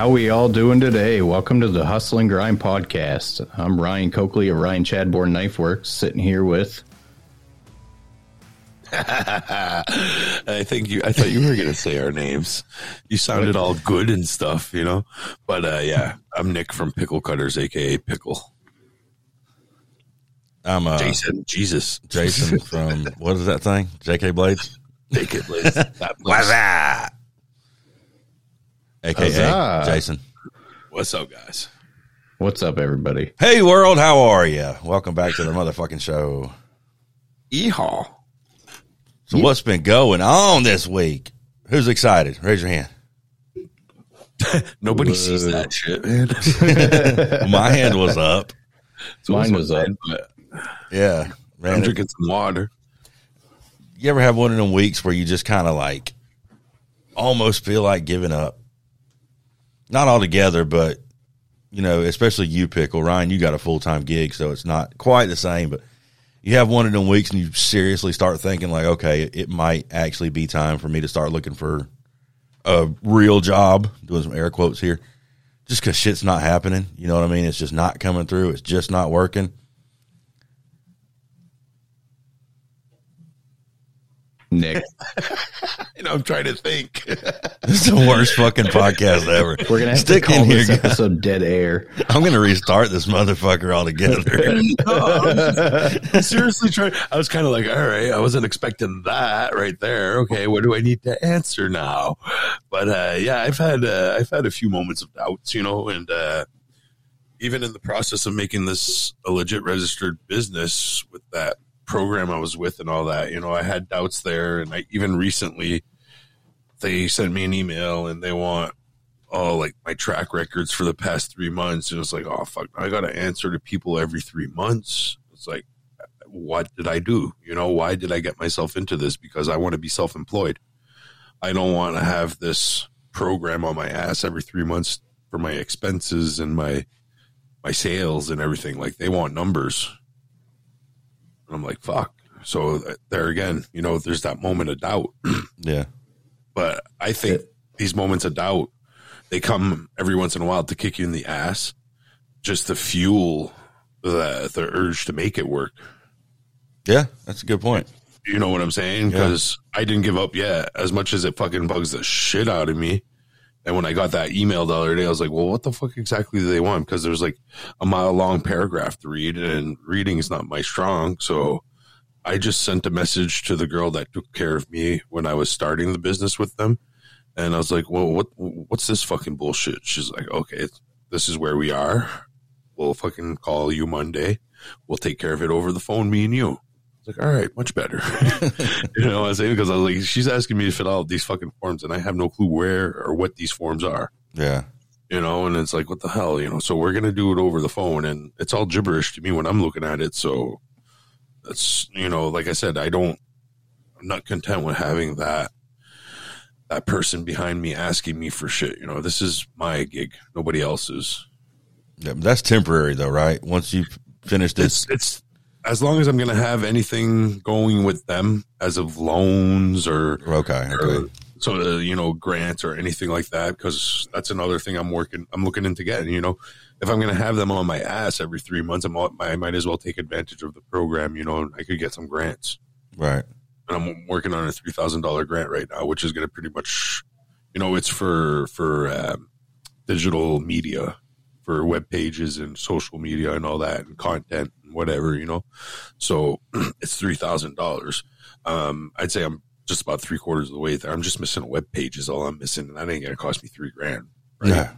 How we all doing today? Welcome to the Hustle and Grind podcast. I'm Ryan Coakley of Ryan Chadbourne Knife Works, sitting here with. I think you. I thought you were going to say our names. You sounded all good and stuff, you know. But uh, yeah, I'm Nick from Pickle Cutters, aka Pickle. I'm uh, Jason. Jesus, Jason from what is that thing? J.K. Blades, JK Blades. What's that? AKA Huzzah. Jason. What's up, guys? What's up, everybody? Hey world, how are you? Welcome back to the motherfucking show. Yeehaw! So what's been going on this week? Who's excited? Raise your hand. Nobody sees that shit, man. My hand was up. So Mine was up. but Yeah, I'm drinking some water. You ever have one of them weeks where you just kind of like almost feel like giving up? Not all together, but you know, especially you, Pickle. Ryan, you got a full time gig, so it's not quite the same, but you have one of them weeks and you seriously start thinking like, okay, it might actually be time for me to start looking for a real job, doing some air quotes here. Just cause shit's not happening. You know what I mean? It's just not coming through. It's just not working. Nick. You know, I'm trying to think. This is the worst fucking podcast ever. We're gonna have Stick to call in here, this guys. episode "Dead Air." I'm gonna restart this motherfucker altogether. I'm seriously trying. I was kind of like, all right, I wasn't expecting that right there. Okay, what do I need to answer now? But uh, yeah, I've had uh, I've had a few moments of doubts, you know, and uh, even in the process of making this a legit registered business with that program I was with and all that, you know, I had doubts there, and I even recently they sent me an email and they want oh like my track records for the past three months. And it's like oh fuck i gotta answer to people every three months. It's like what did i do? You know why did i get myself into this? Because i want to be self-employed. I don't want to have this program on my ass every three months for my expenses and my my sales and everything. Like they want numbers and i'm like fuck so uh, there again you know there's that moment of doubt yeah. but I think these moments of doubt they come every once in a while to kick you in the ass, just to fuel the the urge to make it work. Yeah, that's a good point. You know what I'm saying? Yeah. Because I didn't give up yet, as much as it fucking bugs the shit out of me. And when I got that email the other day, I was like, "Well, what the fuck exactly do they want?" Because there's like a mile long paragraph to read, and reading is not my strong. So I just sent a message to the girl that took care of me when I was starting the business with them, and I was like, "Well, what what's this fucking bullshit?" She's like, "Okay, this is where we are. We'll fucking call you Monday. We'll take care of it over the phone, me and you." Was like, "All right, much better." you know what I'm saying? Because I was like, she's asking me to fill out these fucking forms, and I have no clue where or what these forms are Yeah. you know, and it's like, what the hell, you know? So we're gonna do it over the phone, and it's all gibberish to me when I'm looking at it. So that's you know, like I said, I don't, I'm not content with having that that person behind me asking me for shit. You know, this is my gig, nobody else's. yeah that's temporary though, right? Once you finish this, It's it's as long as I'm gonna have anything going with them as of loans or okay, or okay. so uh, you know grants or anything like that because that's another thing i'm working i'm looking into getting you know if i'm going to have them on my ass every three months I'm, all- i might as well take advantage of the program you know and i could get some grants right. and i'm working on a $3000 grant right now which is going to pretty much you know it's for for um, digital media for web pages and social media and all that and content whatever you know? So it's $3000 um i'd say i'm just about three quarters of the way there. I'm just missing a web page is all i'm missing and that ain't gonna cost me three grand right? Yeah.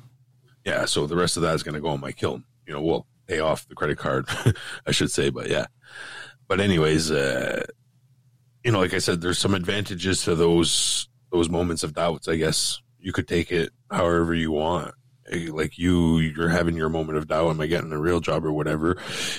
yeah so the rest of that is gonna go on my kiln you know we'll pay off the credit card i should say but yeah. But anyways uh you know like i said there's some advantages to those those moments of doubts i guess. You could take it however you want like you you're having your moment of doubt am i getting a real job or whatever?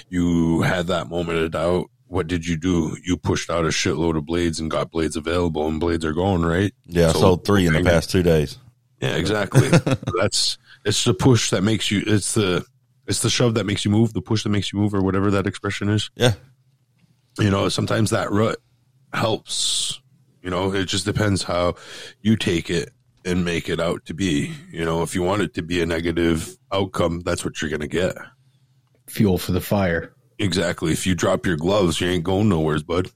You had that moment of doubt. What did you do? You pushed out a shitload of blades and got blades available and blades are going right? Yeah, I sold three in the past two days. yeah exactly. That's it's the push that makes you it's the it's the shove that makes you move the push that makes you move or whatever that expression is. Yeah. you know sometimes that rut helps. You know it just depends how you take it and make it out to be. You know, if you want it to be a negative outcome, that's what you're going to get. Fuel for the fire. Exactly. If you drop your gloves, you ain't going nowheres, bud.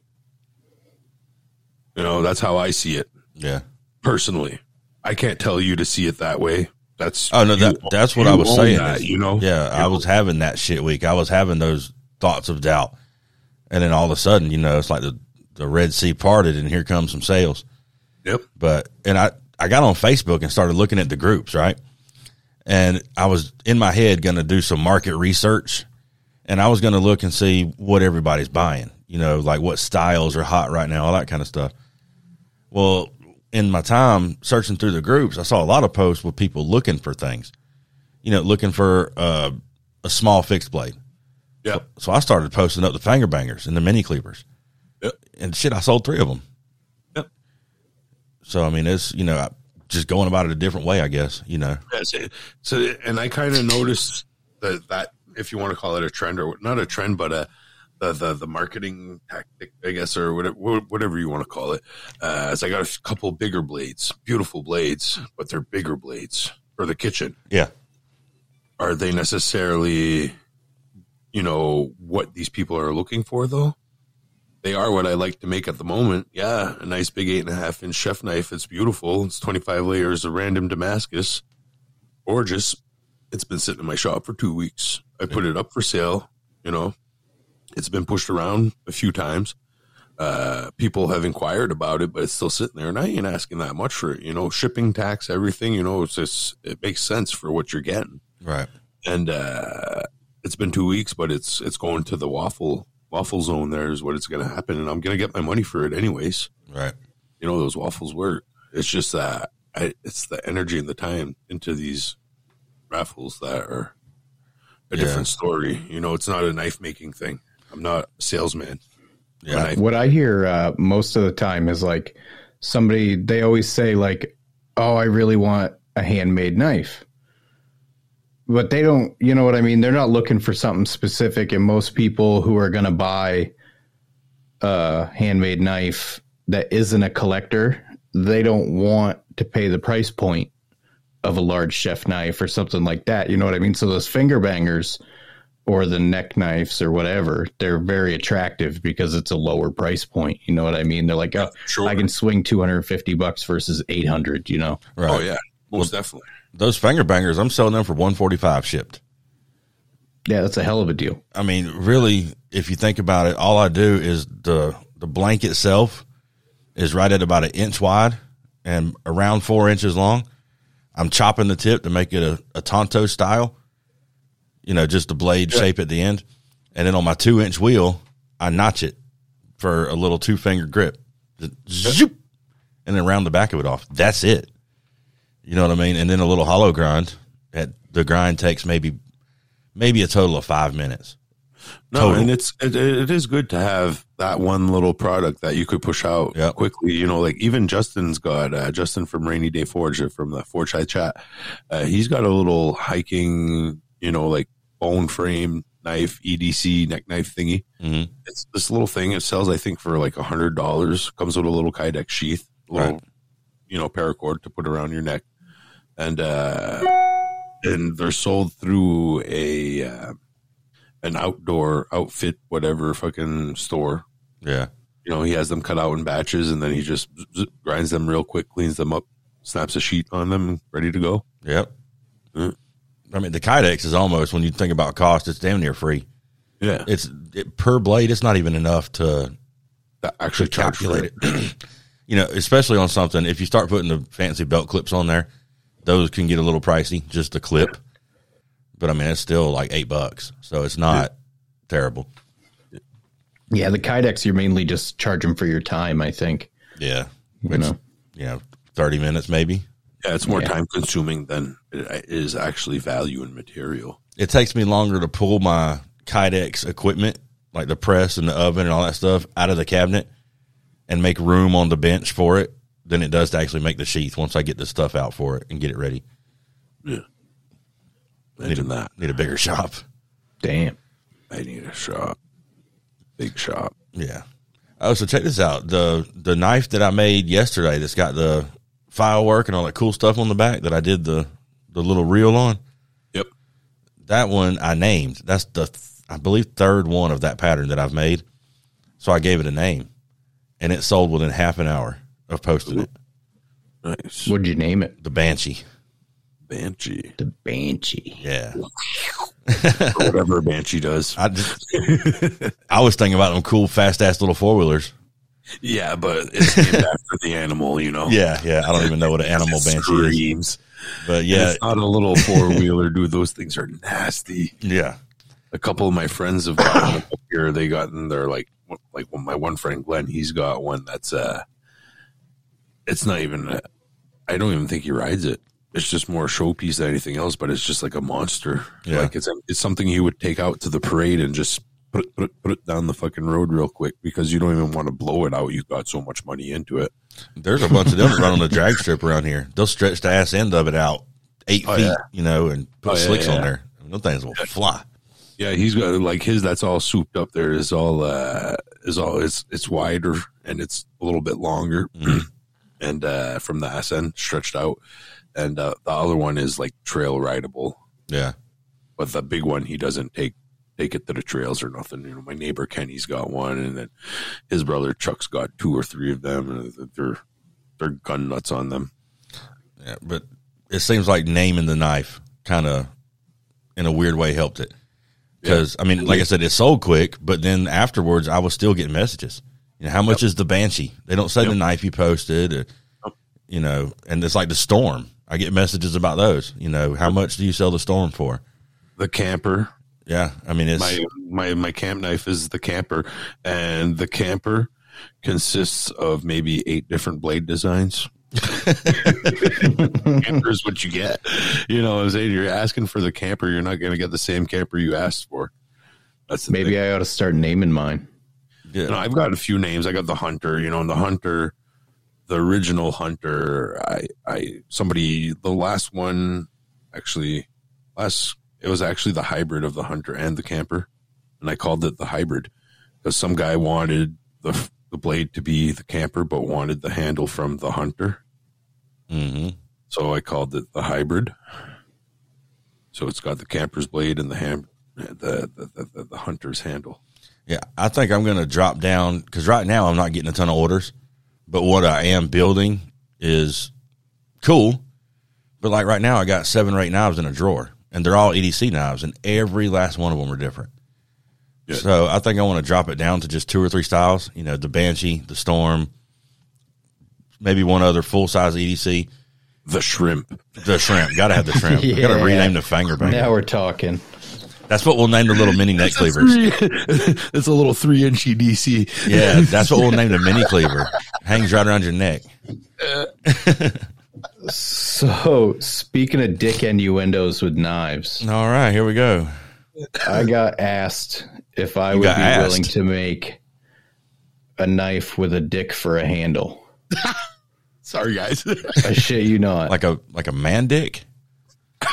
You know, that's how I see it Yeah. personally. I can't tell you to see it that way. That's Oh no, that you- that's what you I was saying. that, is- you know, Yeah, I was having that shit week. I was having those thoughts of doubt, and then all of a sudden, you know, it's like the the Red Sea parted, and here comes some sales. Yep. But and I I got on Facebook and started looking at the groups, right? And I was in my head going to do some market research, and I was going to look and see what everybody's buying. You know, like what styles are hot right now, all that kind of stuff. Well, in my time searching through the groups, I saw a lot of posts with people looking for things. You know, looking for uh, a small fixed blade. Yep. So I started posting up the finger bangers and the mini cleavers, Yep. and shit, I sold three of them. So I mean, it's you know just going about it a different way, I guess. You know, Yes. So, and I kind of noticed that that if you want to call it a trend or not a trend, but a the the, the marketing tactic, I guess, or whatever whatever you want to call it. Uh, is I got a couple bigger blades, beautiful blades, but they're bigger blades for the kitchen. yeah, Are they necessarily, you know, what these people are looking for though? They are what I like to make at the moment. Yeah, a nice big eight and a half inch chef knife. It's beautiful. It's 25 layers of random Damascus. Gorgeous. It's been sitting in my shop for two weeks. I put it up for sale. You know, it's been pushed around a few times. Uh, people have inquired about it, but it's still sitting there, and I ain't asking that much for it. You know, shipping tax, everything. You know, it's just it makes sense for what you're getting right, and uh, it's been two weeks, but it's it's going to the waffle waffle zone. There is what it's going to happen, and I'm going to get my money for it anyways. right, You know, those waffles work. It's just that I, it's the energy and the time into these raffles that are a Yeah. different story. You know, it's not a knife making thing. I'm not a salesman. yeah, Knife- What I hear uh, most of the time is like somebody, they always say, like, oh, I really want a handmade knife. But they don't, you know what I mean? They're not looking for something specific. And most people who are going to buy a handmade knife that isn't a collector, they don't want to pay the price point of a large chef knife or something like that. You know what I mean? So those finger bangers or the neck knives or whatever, they're very attractive because it's a lower price point. You know what I mean? They're like, oh, Sure. I can swing 250 bucks versus 800, you know? right. Oh yeah, most definitely. Those finger bangers, I'm selling them for one forty five shipped. Yeah, that's a hell of a deal. I mean, really, if you think about it, all I do is the the blank itself is right at about an inch wide and around four inches long. I'm chopping the tip to make it a, a tonto style, you know, just the blade Yeah. shape at the end. And then on my two inch wheel, I notch it for a little two finger grip. Just zoop, and then round the back of it off. That's it. You know what I mean? And then a little hollow grind. At the grind takes maybe maybe a total of five minutes. No, Total. and it's it, it is good to have that one little product that you could push out Yep. quickly. You know, like even Justin's got uh, Justin from Rainy Day Forge from the Forge High Chat. Uh, he's got a little hiking, you know, like bone frame knife, EDC neck knife thingy. Mhm. It's this little thing. It sells, I think, for like a hundred dollars. Comes with a little Kydex sheath, a little, Right. you know, paracord to put around your neck, and uh, and they're sold through a. Uh, an outdoor outfit, whatever fucking store. Yeah. You know, he has them cut out in batches and then he just z- z- grinds them real quick, cleans them up, snaps a sheet on them, ready to go. Yep. Mm. I mean, the Kydex is almost when you think about cost, it's damn near free. Yeah. It's it, per blade. It's not even enough to actually to calculate it. you know, especially on something. If you start putting the fancy belt clips on there, those can get a little pricey. Just a clip, but I mean, it's still like eight bucks, so it's not terrible. Yeah, the Kydex, you're mainly just charging for your time, I think. Yeah, You which know? you know, thirty minutes maybe. Yeah, it's more Yeah. time consuming than it is actually value in material. it takes me longer to pull my Kydex equipment, like the press and the oven and all that stuff, out of the cabinet and make room on the bench for it than it does to actually make the sheath once I get the stuff out for it and get it ready. Yeah. Need a, that. need a bigger shop. Damn. I need a shop. Big shop. Yeah. Oh, so check this out. The the knife that I made yesterday that's got the firework and all that cool stuff on the back that I did the the little reel on. Yep. That one I named. That's the I believe third one of that pattern that I've made. So I gave it a name, and it sold within half an hour of posting it. Nice. What'd you name it? The Banshee. Banshee. The Banshee. Yeah. Whatever a Banshee does. I just I was thinking about them cool fast ass little four wheelers. Yeah, but it's named after the animal, you know. Yeah, yeah. I don't even know what an animal It banshee is. But Yeah, yeah, it's not a little four wheeler, dude. Those things are nasty. yeah. A couple of my friends have gotten here. They got in there like like well, my one friend Glenn. He's got one that's uh, it's not even. I don't even think he rides it. It's just more a showpiece than anything else. But it's just like a monster. Yeah. Like it's it's something you would take out to the parade and just put it, put it, put it down the fucking road real quick because you don't even want to blow it out. You've got so much money into it. There's a bunch of them that run on the drag strip around here. They'll stretch the ass end of it out eight Oh, feet, yeah. you know, and put Oh, yeah, slicks on yeah. there. Those things will fly. Yeah, he's got like his. That's all souped up. There is all uh is all it's it's wider and it's a little bit longer, Mhm. And uh from the ass end stretched out, and uh, the other one is like trail rideable. Yeah. But the big one, he doesn't take take it to the trails or nothing. You know, my neighbor Kenny's got one, and then his brother Chuck's got two or three of them, and they're they're gun nuts on them. Yeah. But it seems like naming the knife kind of, in a weird way, helped it. Because, I mean, like I said, it sold quick, but then afterwards, I was still getting messages. You know, how much is the Banshee? They don't say the knife you posted, or, Yep. you know, and it's like the Storm. I get messages about those. You know, how much do you sell the Storm for? The camper, Yeah. I mean, it's. my my my camp knife is the camper, and the camper consists of maybe eight different blade designs. camper is what you get. You know, as you're asking for the camper, you're not going to get the same camper you asked for. That's Maybe thing. I ought to start naming mine. Yeah. Know, I've got a few names. I got the hunter. You know, and the hunter, the original hunter. I I somebody the last one actually last it was actually the hybrid of the hunter and the camper, and I called it the hybrid because some guy wanted the the blade to be the camper but wanted the handle from the hunter, hmm so I called it the hybrid. So it's got the camper's blade and the ham the, the, the, the hunter's handle. Yeah, I think I'm going to drop down because right now I'm not getting a ton of orders, but what I am building is cool. But like right now, I got seven or eight knives in a drawer, and they're all EDC knives, and every last one of them are different. Yeah. So I think I want to drop it down to just two or three styles. You know, the Banshee, the Storm, maybe one other full size EDC. The shrimp. The shrimp, got to have the shrimp. Got to rename the finger banger. Now we're talking. That's what we'll name the little mini neck cleavers. it's a little three inch DC. Yeah, that's what we'll name the mini cleaver. Hangs right around your neck. So, speaking of dick innuendos with knives, All right, here we go. I got asked if I You would be asked? willing to make a knife with a dick for a handle. Sorry, guys. I shit you not. Like a like a man dick.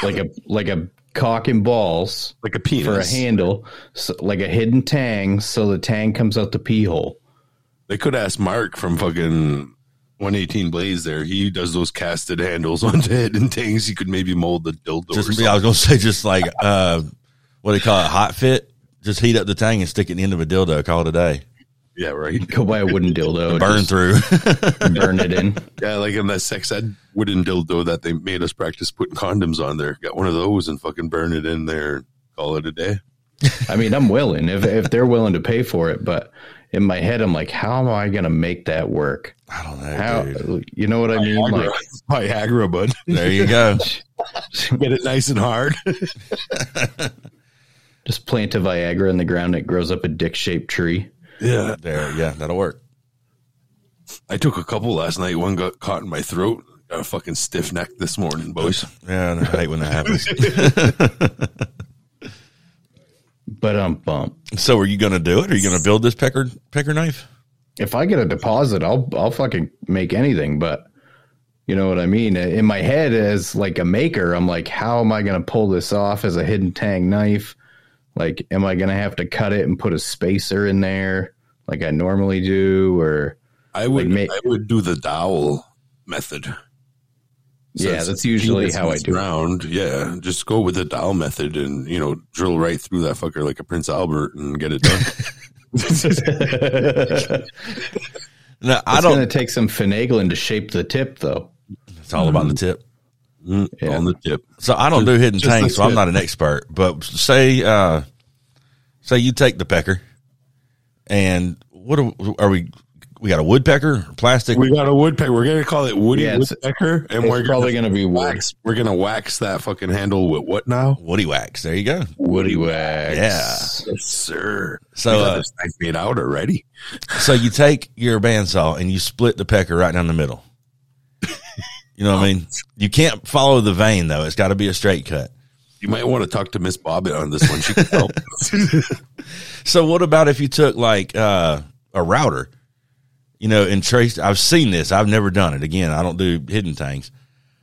like a like a cock and balls like a penis. for a handle, so, like a hidden tang, so the tang comes out the pee hole. They could ask Mark from fucking 118 Blaze there. He does those casted handles onto hidden things. He could maybe mold the dildo Just something. yeah, I was gonna say just like uh what do they call it, hot fit. Just heat up the tang and stick it in the end of a dildo. Call it a day. Yeah, right. Go buy a wooden dildo, Burn through. burn it in. Yeah, like in that sex ed wooden dildo that they made us practice putting condoms on there. Got one of those and fucking burn it in there call it a day. I mean, I'm willing if if they're willing to pay for it, but in my head, I'm like, how am I going to make that work? I don't know, How dude. you know what I mean? Like, Viagra, bud. There you go. Get it nice and hard. just plant a Viagra in the ground, it grows up a dick shaped tree. Yeah. There, yeah, that'll work. I took a couple last night. One got caught in my throat. Got a fucking stiff neck this morning, boys. Yeah, I hate when that happens. But um, bump. so, are you going to do it? Are you going to build this pecker pecker knife? If I get a deposit, I'll I'll fucking make anything. But you know what I mean? In my head, as like a maker, I'm like, how am I going to pull this off as a hidden tang knife? Like, am I going to have to cut it and put a spacer in there like I normally do, or I would Like, ma- I would do the dowel method. Yeah, that's usually how I is do it. Round, yeah. Just go with the dowel method and you know drill right through that fucker like a Prince Albert and get it done. No, I It's don't. going to take some finagling to shape the tip, though. It's all about the tip. Mm, Yeah. On the tip. So I don't do hidden Just tangs, so I'm not an expert. But say, uh, say you take the pecker, and what are, are we? We got a woodpecker, plastic. We got a woodpecker. We're gonna call it Woody Yeah, Woodpecker, and It's we're probably gonna going to be wood. wax. We're gonna wax that fucking handle with what now? Woody wax. There you go. Woody wax. Yeah. Yes, sir. So, We got uh, this made out already. So you take your bandsaw and you split the pecker right down the middle. You know what I mean? You can't follow the vein though. It's got to be a straight cut. You might want to talk to Miss Bobbitt on this one. She can help. So what about if you took like uh, a router, you know, and traced? I've seen this. I've never done it. Again, I don't do hidden tangs,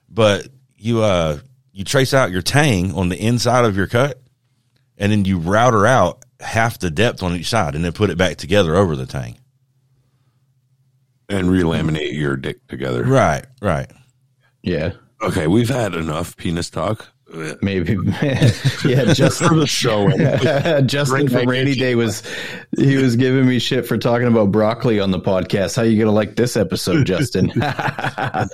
but you uh you trace out your tang on the inside of your cut, and then you router out half the depth on each side, and then put it back together over the tang. and relaminate your dick together. Right, right. Yeah. Okay, we've had enough penis talk. Maybe. yeah, Justin. For the show. Justin from Great Rainy. Day was he was giving me shit for talking about broccoli on the podcast. How you gonna like this episode, Justin? Uh,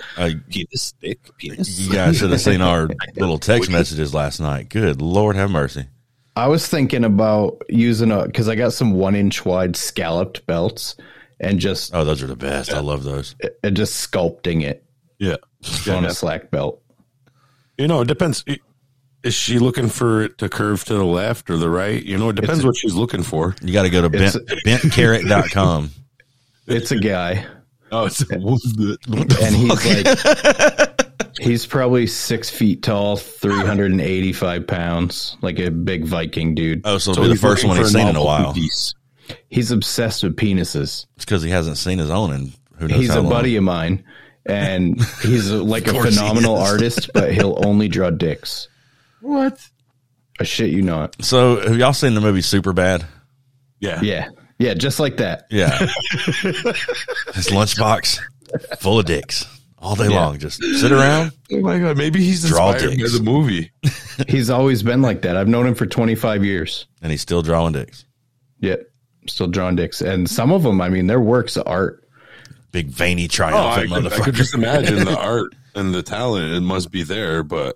penis, dick, penis. You guys should have seen our little text messages last night. Good Lord have mercy. I was thinking about using a because I got some one inch wide scalloped belts and just Oh, those are the best. I love those. and just sculpting it Yeah. on yeah. a slack belt. You know, it depends. Is she looking for it to curve to the left or the right? You know, it depends what she's looking for. You got to go to bent, It's- bentcarrot.com. It's a guy, Oh, it's a, and he's like he's probably six feet tall, three hundred and eighty five pounds, like a big Viking dude. Oh, so, it'll be the first one he's seen in a while. Piece. He's obsessed with penises. It's because he hasn't seen his own and who knows He's a long. buddy of mine, and he's like a phenomenal artist, but he'll only draw dicks. What? I shit you not. So have y'all seen the movie Superbad? Yeah. Yeah, yeah, just like that. Yeah. his lunchbox full of dicks all day long. Just sit around. Oh my god, maybe he's Draw inspired by the movie. He's always been like that. I've known him for twenty five years. And he's still drawing dicks. Yet, still drawing dicks, and some of them, I mean, they're works of art. Big veiny Oh, I triumphant could, I could just imagine the art and the talent. It must be there, but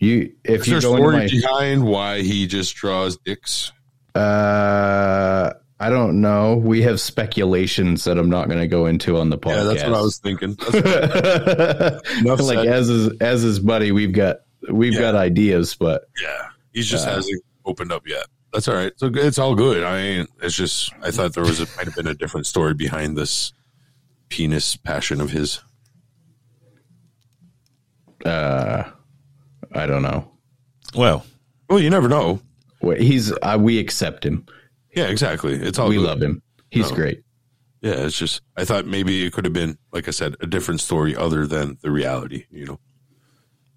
You, if you there go story into behind why he just draws dicks? uh, I don't know. We have speculations that I'm not going to go into on the podcast. Yeah, that's what I was thinking. That's- Enough like said. as his as his buddy, we've got we've Yeah. got ideas, but yeah, he just hasn't opened up yet. That's all right. So it's all good. I mean, it's just I thought there was a, might have been a different story behind this penis passion of his. uh, I don't know. well, Well, you never know. He's uh, we accept him. Yeah, exactly. It's all We good. love him. He's No. great. Yeah, it's just I thought maybe it could have been, like I said, a different story other than the reality. You know,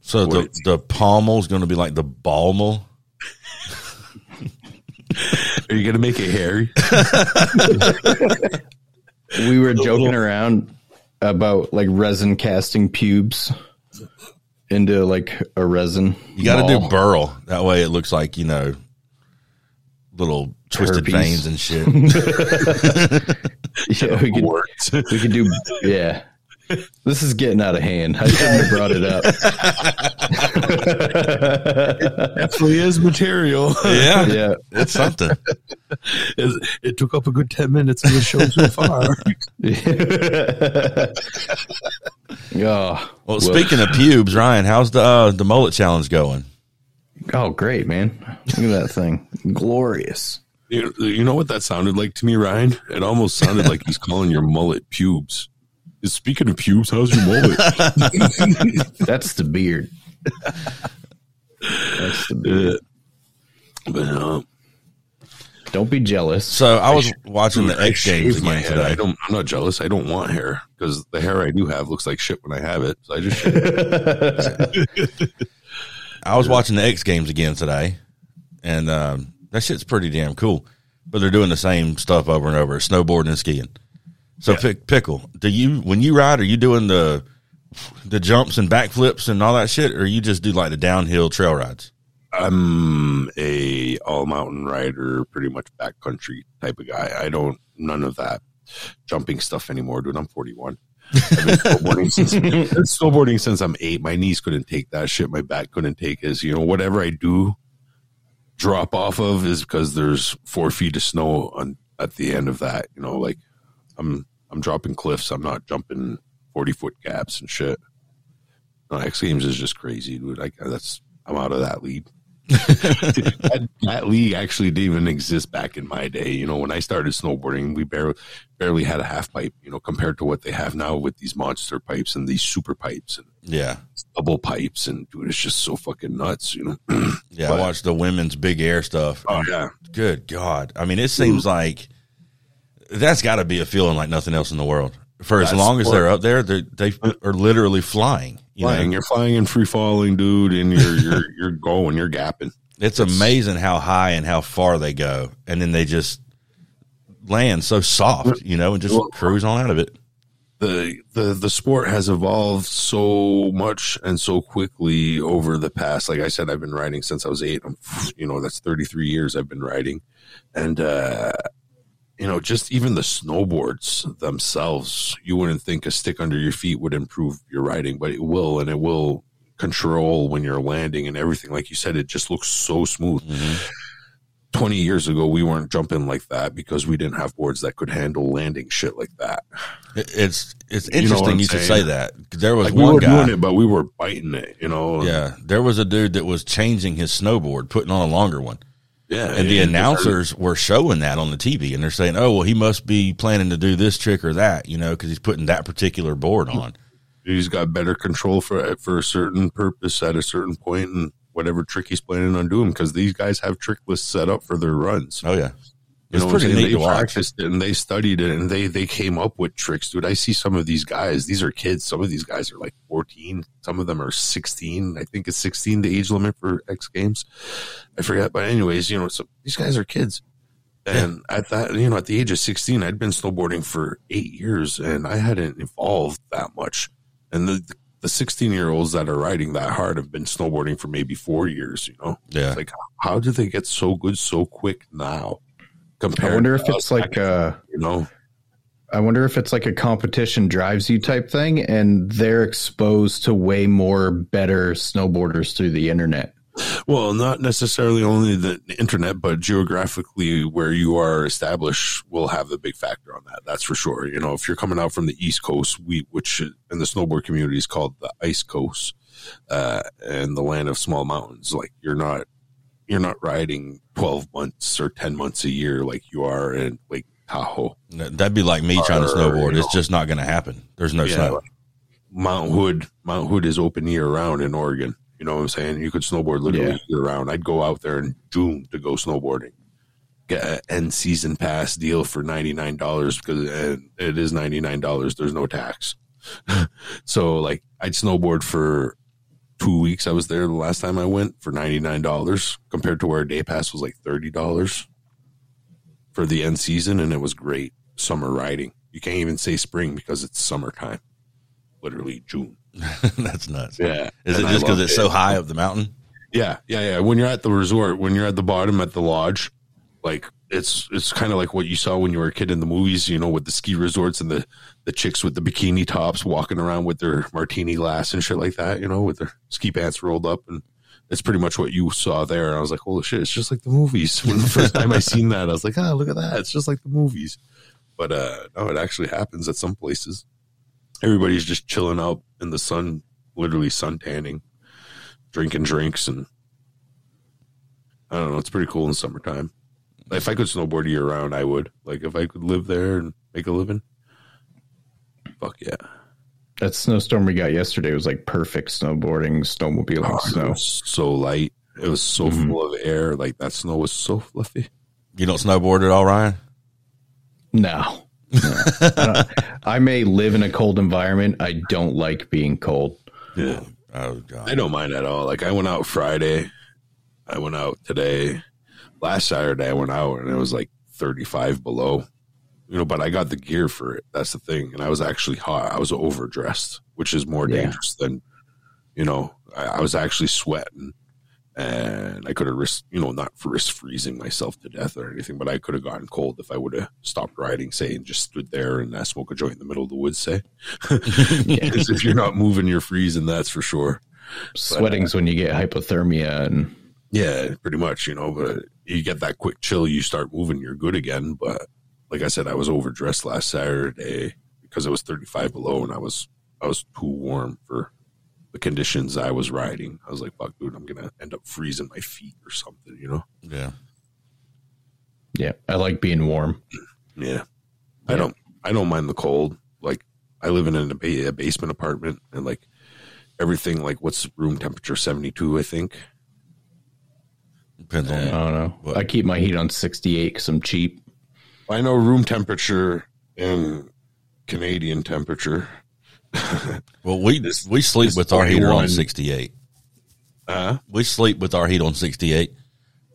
so the, What? the pommel's going to be like the balmel. are you gonna make it hairy? We were joking around about like resin casting pubes into like a resin. You got to do burl. That way it looks like, you know, little twisted Herpes. veins and shit. Yeah, we could we could do. Yeah, this is getting out of hand. I shouldn't have brought it up. Definitely is material. yeah. yeah, It's something. it, it took up a good ten minutes of the show so far. yeah. oh, Well, speaking of pubes, Ryan, how's the uh, the mullet challenge going? oh, great, man! Look at that thing, glorious. you, you know what that sounded like to me, Ryan? It almost sounded like he's calling your mullet pubes. Speaking of pubes, how's your mullet? That's the beard. That's the beard. but uh, Don't be jealous. So I was watching dude, the X Games shave my again head. I today. don't. I'm not jealous. I don't want hair because the hair I do have looks like shit when I have it. So I just. I was watching the X Games again today, and um, that shit's pretty damn cool. But they're doing the same stuff over and over: snowboarding and skiing. So, pick, pickle. Do you when you ride? Are you doing the the jumps and backflips and all that shit, or you just do like the downhill trail rides? I'm a all mountain rider, pretty much backcountry type of guy. I don't none of that jumping stuff anymore, dude. I'm 41. I've been snowboarding since, snowboarding since I'm eight. My knees couldn't take that shit. My back couldn't take it. You know, whatever I do drop off of is because there's four feet of snow on at the end of that. You know, like I'm I'm dropping cliffs. I'm not jumping 40 foot gaps and shit. No, X Games is just crazy, dude. Like that's I'm out of that league. that, that league actually didn't even exist back in my day. You know, when I started snowboarding, we barely barely had a half pipe. You know, compared to what they have now with these monster pipes and these super pipes and Yeah, double pipes, and dude, it's just so fucking nuts. You know. yeah. But- I watched the women's big air stuff. oh yeah, Good God! I mean, it seems like that's got to be a feeling like nothing else in the world. For as That's long as what- they're up there, they they are literally flying. You know? flying. You're flying and free falling, dude, and you're you're you're going. You're gapping. It's amazing how high and how far they go, and then they just land so soft, you know, and just Well- cruise on out of it. the the the sport has evolved so much and so quickly over the past like i said i've been riding since i was eight i'm you know that's 33 years i've been riding and uh you know just even the snowboards themselves you wouldn't think a stick under your feet would improve your riding but it will and it will control when you're landing and everything like you said it just looks so smooth mm-hmm. 20 years ago we weren't jumping like that because we didn't have boards that could handle landing shit like that It- It's it's You know interesting you, should say that. There was like we one were guy. doing it, but we were biting it, you know. Yeah, there was a dude that was changing his snowboard, putting on a longer one. Yeah. And the announcers were showing that on the TV, and they're saying, "Oh, well, he must be planning to do this trick or that, you know, because he's putting that particular board on." he's got better control for for a certain purpose at a certain point, and whatever trick he's planning on doing, because these guys have trick lists set up for their runs. Oh yeah, You it's know what I'm pretty neat They practiced it and they studied it and they they came up with tricks, dude. I see some of these guys. These are kids. Some of these guys are like 14. Some of them are 16. I think it's 16 the age limit for X Games. I forget, but anyways, you know, so these guys are kids. And at that, you know, at the age of 16, I'd been snowboarding for eight years and I hadn't evolved that much. And the the 16 year olds that are riding that hard have been snowboarding for maybe four years, you know. Yeah, It's like, how do they get so good so quick now? I wonder if it's like uh you know, I wonder if it's like a competition drives you type thing, and they're exposed to way more better snowboarders through the internet. well, not necessarily only the internet, but geographically where you are established will have the big factor on that. That's for sure. You know, if you're coming out from the East Coast, we which in the snowboard community is called the Ice Coast, uh, and the land of small mountains, like you're not you're not riding 12 months or 10 months a year like you are in Lake Tahoe. that'd be like me trying to snowboard. you It's just not going to happen. There's no Yeah, snow. like Mount Hood, Mount Hood is open year round in Oregon. You know what I'm saying? You could snowboard literally Yeah. year round. I'd go out there in June to go snowboarding. Get an end season pass deal for ninety nine dollars because and it is ninety nine dollars. There's no tax. so like I'd snowboard for two weeks. I was there the last time I went for ninety nine dollars compared to where a day pass was like thirty dollars for the end season, and it was great summer riding. You can't even say spring because it's summertime, literally June. That's nuts. Yeah, Is And it just because it's it. so high up the mountain? Yeah, yeah, yeah. When you're at the resort, when you're at the bottom at the lodge, like it's it's kind of like what you saw when you were a kid in the movies, you know, with the ski resorts and the the chicks with the bikini tops walking around with their martini glass and shit like that, you know, with their ski pants rolled up and it's pretty much what you saw there. And I was like, holy shit, it's just like the movies. When the first time I seen that, I was like, ah, look at that. It's just like the movies. But uh no, it actually happens at some places. Everybody's just chilling out in the sun, literally sun tanning, drinking drinks and I don't know, it's pretty cool in summertime. If I could snowboard year round, I would. Like if I could live there and make a living. Fuck yeah. That snowstorm we got yesterday was like perfect snowboarding, snowmobiling, Oh, it snow. was so light. It was so Mhm. full of air. Like that snow was so fluffy. You don't snowboard at all, Ryan? No. No. I, I may live in a cold environment. I don't like being cold. Yeah. Oh god. I don't mind at all. Like I went out Friday. I went out today. Last Saturday I went out and it was like 35 below. you know, but I got the gear for it. That's the thing. And I was actually hot. I was overdressed, which is more Yeah. dangerous than, you know, I, I was actually sweating and I could have risked, you know, not risk freezing myself to death or anything, but I could have gotten cold if I would have stopped riding, say, and just stood there and uh, smoke a joint in the middle of the woods, say. Because if you're not moving, you're freezing, that's for sure. Sweating's when you get hypothermia and Yeah, pretty much, you know, but you get that quick chill, you start moving, you're good again. But like I said, I was overdressed last Saturday because it was 35 below and I was I was too warm for the conditions I was riding. I was like, fuck dude, I'm gonna end up freezing my feet or something, you know? Yeah. yeah, I like being warm. Yeah. I don't I don't mind the cold. Like I live in a, a basement apartment and like everything like what's room temperature 72, I think. Depends I don't know. What? I keep my heat on 68 because I'm cheap. I know room temperature and Canadian temperature. Well, we This- we sleep this with our heater on 68. Uh We sleep with our heat on 68.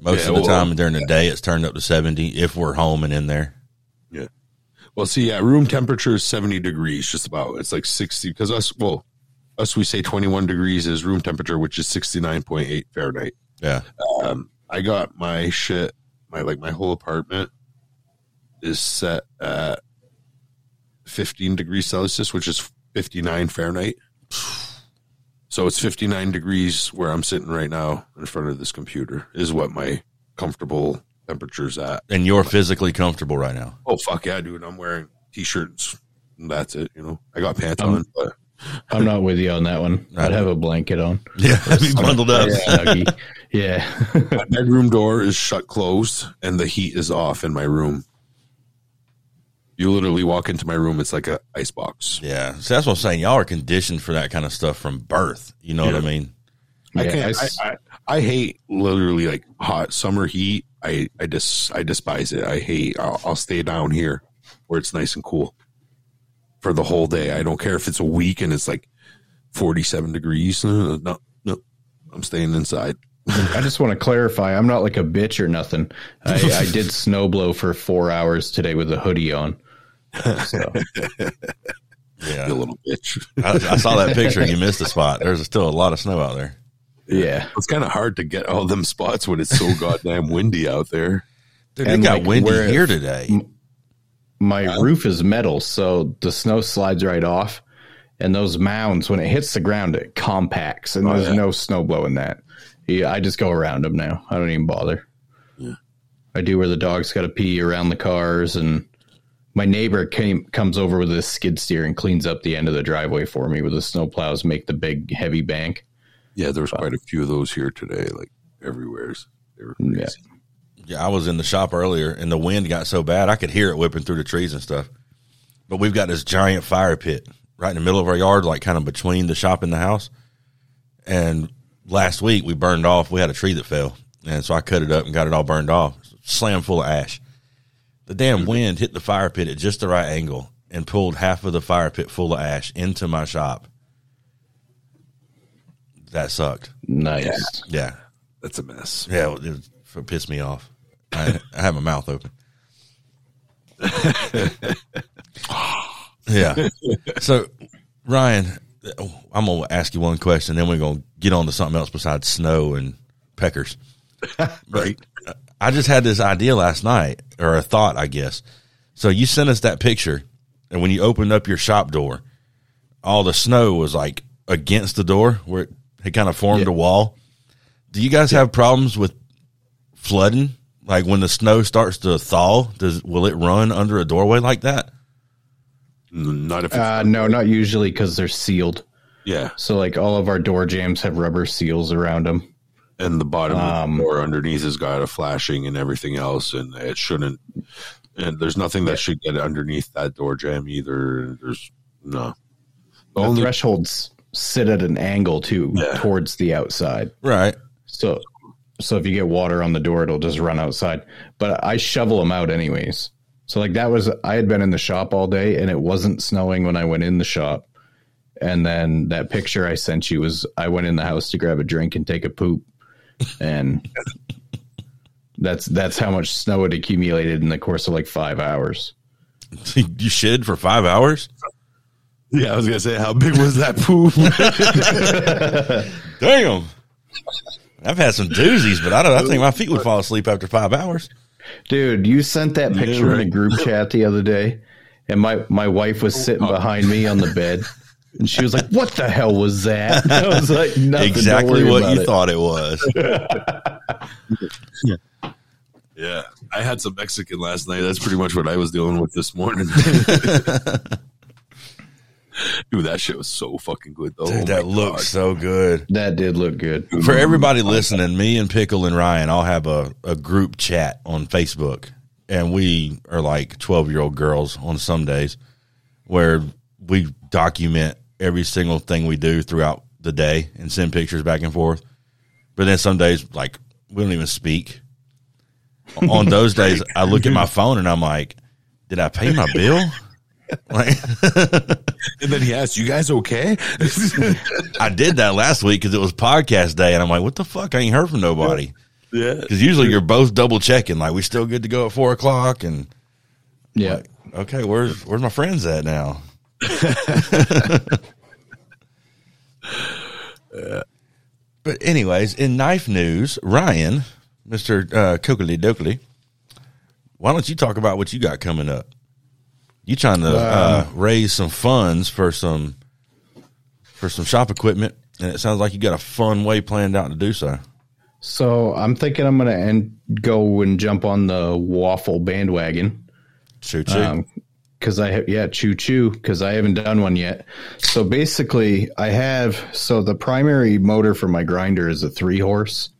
Most Yeah, of the well, time during the day, it's turned up to 70 if we're home and in there. Yeah. Well, see, yeah, room temperature is 70 degrees, just about. It's like 60, because us, well, us, we say 21 degrees is room temperature, which is 69.8 Fahrenheit. Yeah. Um, I got my shit, my, like, my whole apartment is set at 15 degrees Celsius, which is 59 Fahrenheit. So it's 59 degrees where I'm sitting right now in front of this computer, is what my comfortable temperature's at. And you're physically comfortable right now. Oh fuck yeah, dude! I'm wearing t-shirts. And that's it. You know, I got pants Um, on, but I'm not with you on that one. I'd have a blanket on. Yeah. Be bundled up. Snuggie. yeah. my bedroom door is shut closed, and the heat is off in my room. You literally walk into my room; it's like a ice box. Yeah. So that's what I'm saying. Y'all are conditioned for that kind of stuff from birth. You know what I mean? I Yeah, can't. I I, s- I, I hate literally like hot summer heat. I I just I despise it. I hate. I'll, I'll stay down here where it's nice and cool for the whole day. I don't care if it's a week and it's like 47 degrees. Uh, No, no, I'm staying inside. I just want to clarify. I'm not like a bitch or nothing. I, I did snow blow for four hours today with a hoodie on. So, Yeah. You little bitch. I, I saw that picture and you missed a spot. There's still a lot of snow out there. yeah. It's kind of hard to get all them spots when it's so goddamn windy out there. Dude, And, it got like, windy where- here today. My roof is metal, so the snow slides right off. And those mounds, when it hits the ground, it compacts, and Oh, there's yeah. no snow blowing that. Yeah, I just go around them now. I don't even bother. Yeah. I do where the dogs got to pee around the cars, and my neighbor came comes over with a skid steer and cleans up the end of the driveway for me with the snow plows, make the big heavy bank. Yeah, there's uh, quite a few of those here today, like everywhere. They were crazy. Yeah. Yeah, I was in the shop earlier and the wind got so bad I could hear it whipping through the trees and stuff. But we've got this giant fire pit right in the middle of our yard, like kind of between the shop and the house. And last week we burned off, we had a tree that fell. And so I cut it up and got it all burned off, slam full of ash. The damn mm-hmm. wind hit the fire pit at just the right angle and pulled half of the fire pit full of ash into my shop. That sucked. Nice. Yeah. That's a mess. Yeah, it, it pissed me off. I, I have my mouth open. yeah. So, Ryan, oh, I'm gonna ask you one question, then we're gonna get on to something else besides snow and peckers. Right. I just had this idea last night, or a thought, I guess. So you sent us that picture, and when you opened up your shop door, all the snow was like against the door where it had kind of formed Yeah. a wall. Do you guys have problems with flooding? Like when the snow starts to thaw, does will it run under a doorway like that? Not if it's, Uh, no, not usually because they're sealed. yeah. So like all of our door jams have rubber seals around them. And the bottom Um, of the door underneath has got a flashing and everything else, and it shouldn't. And there's nothing that should get underneath that door jam either. There's no. The The only thresholds sit at an angle too Yeah. towards the outside. Right. So so if you get water on the door, it'll just run outside. But I shovel them out anyways. So like that was I had been in the shop all day and it wasn't snowing when I went in the shop. And then that picture I sent you was I went in the house to grab a drink and take a poop. And that's that's how much snow had accumulated in the course of like five hours. you shit for five hours? Yeah, I was gonna say, how big was that poop? Damn. I've had some doozies, but I don't. I think my feet would fall asleep after five hours. Dude, you sent that picture in a group chat the other day, and my my wife was sitting oh. behind me on the bed, and she was like, "What the hell was that?" I was like, Nothing, exactly what you it." thought it was. yeah. yeah, I had some Mexican last night. That's pretty much what I was dealing with this morning. Dude, that shit was so fucking good though. Dude, Oh that my looks God. so good. That did look good. For everybody listening, me and Pickle and Ryan all have a, a group chat on Facebook, and we are like 12 year old girls on some days where we document every single thing we do throughout the day and send pictures back and forth. But then some days, like, we don't even speak. on those days, I look at my phone and I'm like, did I pay my bill? Like, And then he asked, "You guys okay?" I did that last week because it was podcast day, and I'm like, what the fuck? I ain't heard from nobody. yeah. Because usually you're both double checking, like we still good to go at four o'clock, and Yeah, okay, where's where's my friends at now? But anyways, in knife news, Ryan, Mister uh, Coakley Dokley, why don't you talk about what you got coming up? You trying to uh, raise some funds for some for some shop equipment, and it sounds like you got a fun way planned out to do so. so I'm thinking I'm gonna end, go and jump on the waffle bandwagon. Choo choo. because I have yeah choo choo because I haven't done one yet. So basically, I have so the primary motor for my grinder is a three horse,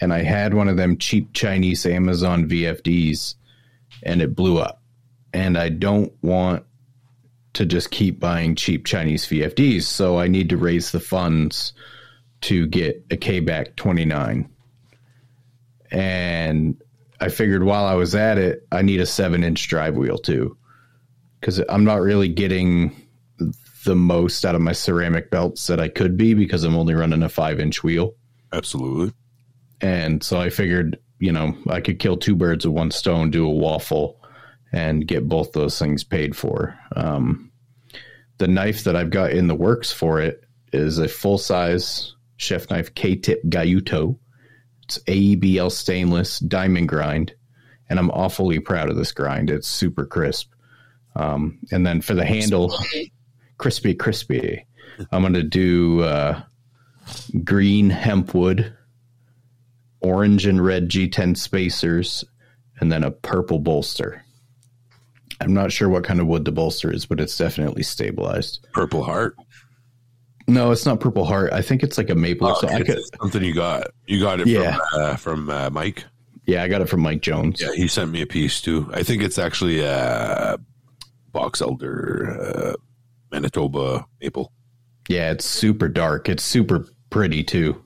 and I had one of them cheap Chinese Amazon VFDs, and it blew up, and I don't want to just keep buying cheap Chinese VFDs, so I need to raise the funds to get a KBAC twenty nine, and I figured while I was at it, I need a seven inch drive wheel too because I'm not really getting the most out of my ceramic belts that I could be because I'm only running a five inch wheel. Absolutely. And so I figured, you know, I could kill two birds with one stone, do a waffle, and get both those things paid for. Um, the knife that I've got in the works for it is a full size chef knife K tip Gyuto. It's AEBL stainless diamond grind, and I'm awfully proud of this grind. It's super crisp. Um, and then for the handle, crispy, crispy, I'm going to do uh, green hemp wood, orange and red G10 spacers, and then a purple bolster. I'm not sure what kind of wood the bolster is, but it's definitely stabilized. Purple Heart. No, it's not purple heart. I think it's like a maple. so I it's could, something you got. You got it Yeah. from uh, from uh, Mike. yeah, I got it from Mike Jones. Yeah, he sent me a piece too. I think it's actually uh, box elder uh, Manitoba maple. Yeah, it's super dark. It's super pretty too.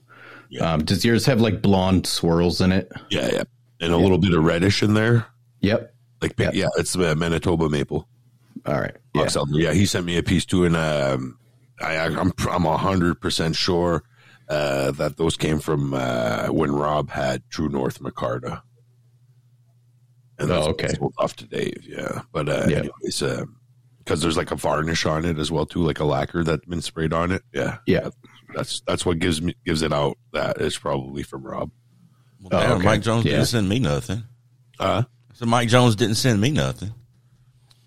Yeah. Um, does yours have like blonde swirls in it? Yeah, yeah, and a little bit of reddish in there. Yep. Like Yeah. yeah, it's uh, Manitoba maple. All right. Yeah. Box. Yeah, he sent me a piece too, and um, I, I'm I'm a hundred percent sure uh, that those came from uh, when Rob had True North Micarta. And Oh, okay. sold off to Dave, yeah. But uh, Yeah. anyways, uh, because there's like a varnish on it as well too, like a lacquer that's been sprayed on it. Yeah, Yeah. that's that's what gives me gives it out. That is probably from Rob. Well, Oh, damn, okay. Mike Jones Yeah. didn't send me nothing. Uh, So Mike Jones didn't send me nothing.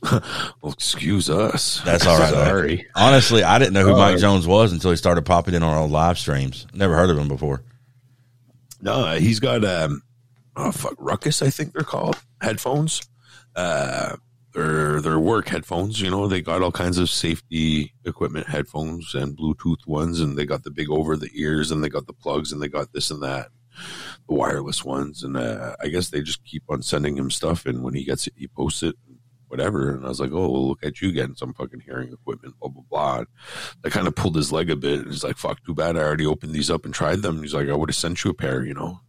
well, excuse us. That's all right. though. Sorry. Honestly, I didn't know who. Mike Jones was until he started popping in on our live streams. Never heard of him before. No, he's got um, oh fuck, Ruckus, I think they're called headphones. Uh, they're they're work headphones. You know, they got all kinds of safety equipment headphones and Bluetooth ones, and they got the big over the ears, and they got the plugs, and they got this and that, the wireless ones, and uh, I guess they just keep on sending him stuff, and when he gets it, he posts it. Whatever, and I was like, "Oh, well, look at you getting some fucking hearing equipment." Blah blah blah. And I kind of pulled his leg a bit, and he's like, "Fuck, too bad. I already opened these up and tried them." He's like, "I would have sent you a pair," you know.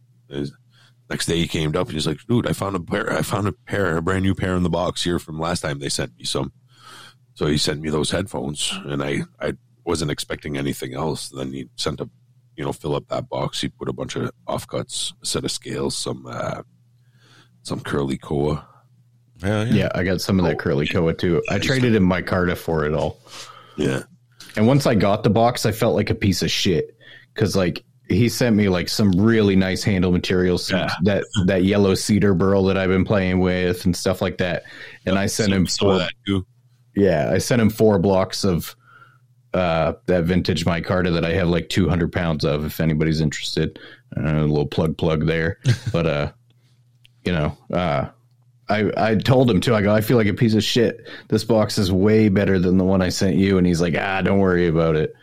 Next day he came up and he's like, "Dude, I found a pair. I found a pair, a brand new pair in the box here from last time they sent me some." So he sent me those headphones, and I I wasn't expecting anything else. Then he sent a, you know, fill up that box. He put a bunch of offcuts, a set of scales, some uh, some curly koa, Hell yeah. Yeah, I got some of that curly koa too. I traded in micarta for it all. Yeah. And once I got the box, I felt like a piece of shit because like he sent me like some really nice handle materials, Yeah. that that yellow cedar burl that I've been playing with and stuff like that. And I sent him four. that too. Yeah, I sent him four blocks of uh, that vintage micarta that I have like 200 pounds of. If anybody's interested, uh, a little plug plug there. but uh, you know, uh, I I told him too. I go, I feel like a piece of shit. This box is way better than the one I sent you, and he's like, Ah, don't worry about it.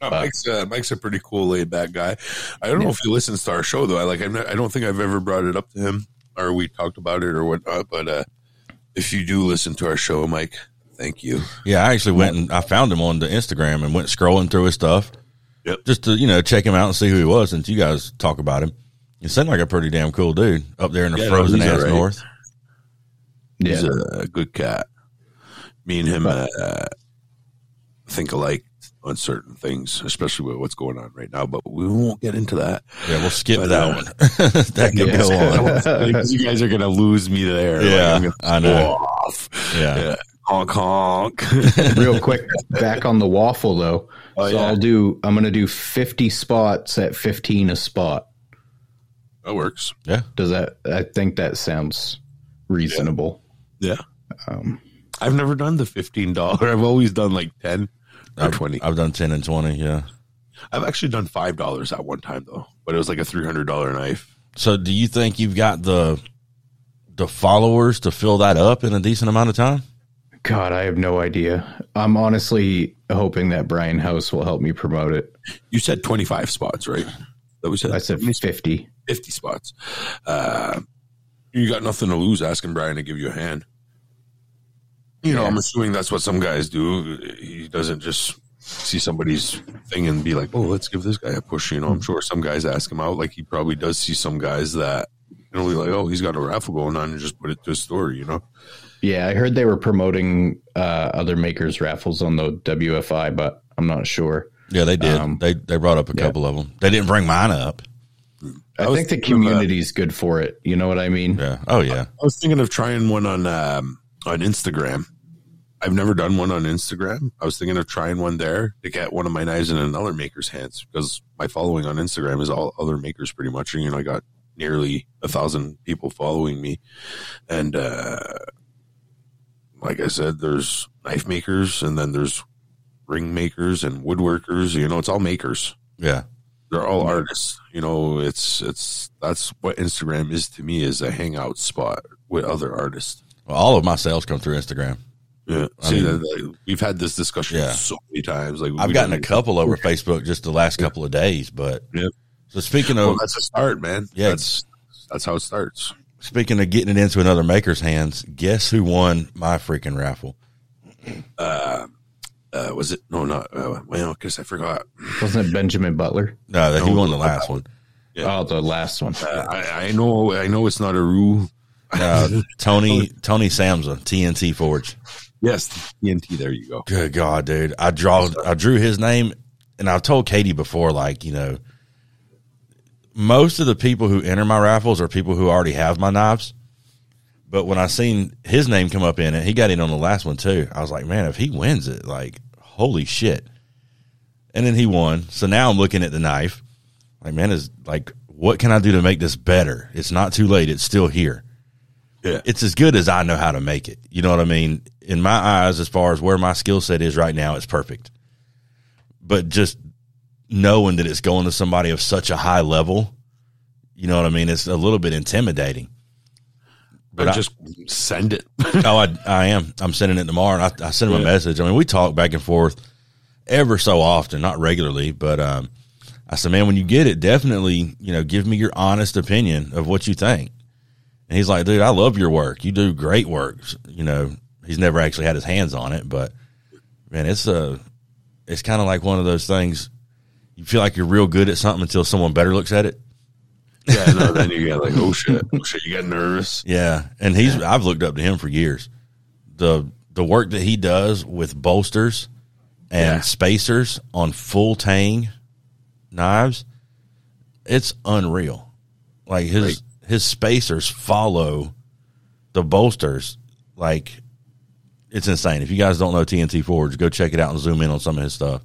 No, Mike's uh, Mike's a pretty cool laid back guy. I don't know if he listens to our show though. I like I'm not, I don't think I've ever brought it up to him or we talked about it or whatnot. But uh, if you do listen to our show, Mike, thank you. Yeah, I actually went and I found him on the Instagram and went scrolling through his stuff. Yep. Just to, you know, check him out and see who he was since you guys talk about him. He seemed like a pretty damn cool dude up there in the Yeah, frozen he's ass alright. north. Yeah, He's a good cat. Me and him uh, think alike on certain things, especially with what's going on right now. But we won't get into that. Yeah, we'll skip But, that uh, one. that could yeah. go on. You guys are gonna lose me there. Yeah, I'm I know. Off. Yeah. Yeah. Honk honk. real quick back on the waffle though. Oh, so yeah. I'll do. I'm gonna do 50 spots at 15 a spot. that works. Yeah. Does that? I think that sounds reasonable. Yeah. Um, I've never done the fifteen dollar. I've always done like ten or I've, twenty. I've done 10 and 20. Yeah. I've actually done five dollars at one time though, but it was like a three hundred dollar knife. So do you think you've got the, the followers to fill that up in a decent amount of time? God, I have no idea. I'm honestly hoping that Brian House will help me promote it. You said twenty five spots, right? That we said. I said 50. 50 spots. Uh, you got nothing to lose asking Brian to give you a hand. You know, Yeah. I'm assuming that's what some guys do. He doesn't just see somebody's thing and be like, oh, let's give this guy a push. You know, I'm sure some guys ask him out. Like he probably does see some guys that, you know, like, oh, he's got a raffle going on and just put it to a story, you know? Yeah, I heard they were promoting uh, other makers raffles on the WFI, but I'm not sure. Yeah, they did. Um, they they brought up a yeah. couple of them. They didn't bring mine up. I, I think the thinking of, uh, community's good for it. You know what I mean? Yeah. Oh yeah. I was thinking of trying one on, um, on Instagram. I've never done one on Instagram. I was thinking of trying one there to get one of my knives in another maker's hands because my following on Instagram is all other makers pretty much. And, you know, I got nearly a thousand people following me. And, uh, like I said, there's knife makers and then there's ring makers and woodworkers. You know, it's all makers. Yeah. They're all artists. You know, it's, it's, that's what Instagram is to me is a hangout spot with other artists. Well, all of my sales come through Instagram. Yeah, I see, mean- that- like, we've had this discussion Yeah. so many times. Like I've gotten a couple over Facebook just the last couple of days, but Yep. so speaking Well, of that's a start, man. Yeah. that's that's how it starts. Speaking of getting it into another maker's hands, guess who won my freaking raffle? Uh, uh, was it? No, not. Uh, well, because I forgot. Wasn't it Benjamin Butler? No, that he won the last that one. Yeah. Oh, the last one. Uh, I, I know. I know it's not a rule. Uh, Tony Tony Samsa, TNT Forge. yes, TNT. There you go. Good God, dude! I draw, I drew his name, and I've told Katie before, like you know, most of the people who enter my raffles are people who already have my knives. But when I seen his name come up in it, he got in on the last one too. I was like, man, if he wins it, like holy shit! And then he won. So now I'm looking at the knife, like man, is like, what can I do to make this better? It's not too late. It's still here Yeah, it's as good as I know how to make it. You know what I mean? In my eyes, as far as where my skill set is right now, it's perfect. But just knowing that it's going to somebody of such a high level, you know what I mean? It's a little bit intimidating. but I- just send it. oh, I, I am. I'm sending it tomorrow. And I, I sent him a message. I mean, we talk back and forth ever so often, not regularly, but um, I said, man, when you get it, definitely, you know, give me your honest opinion of what you think. And he's like, dude, I love your work. You do great work. You know, he's never actually had his hands on it, but man, it's a, it's kind of like one of those things. You feel like you're real good at something until someone better looks at it. yeah, no. Then you get like, oh shit, oh shit. You got nervous. Yeah, and he's I've looked up to him for years. The the work that he does with bolsters and Yeah. spacers on full tang knives, it's unreal. Like his his spacers follow the bolsters like it's insane. If you guys don't know TNT Forge, go check it out and zoom in on some of his stuff.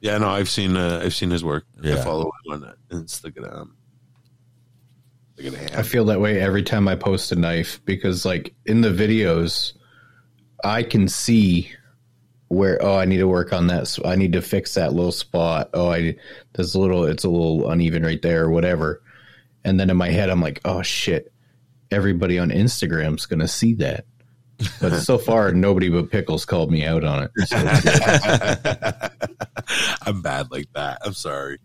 Yeah, no, I've seen uh, I've seen his work. I Yeah. follow him on that Instagram. I feel that way every time I post a knife because, like, in the videos, I can see where oh I need to work on that. So I need to fix that little spot. Oh, I there's a little it's a little uneven right there or whatever. And then in my head, I'm like, oh shit, everybody on Instagram's gonna see that. But so far, nobody but Pickles called me out on it. So I'm bad like that. I'm sorry.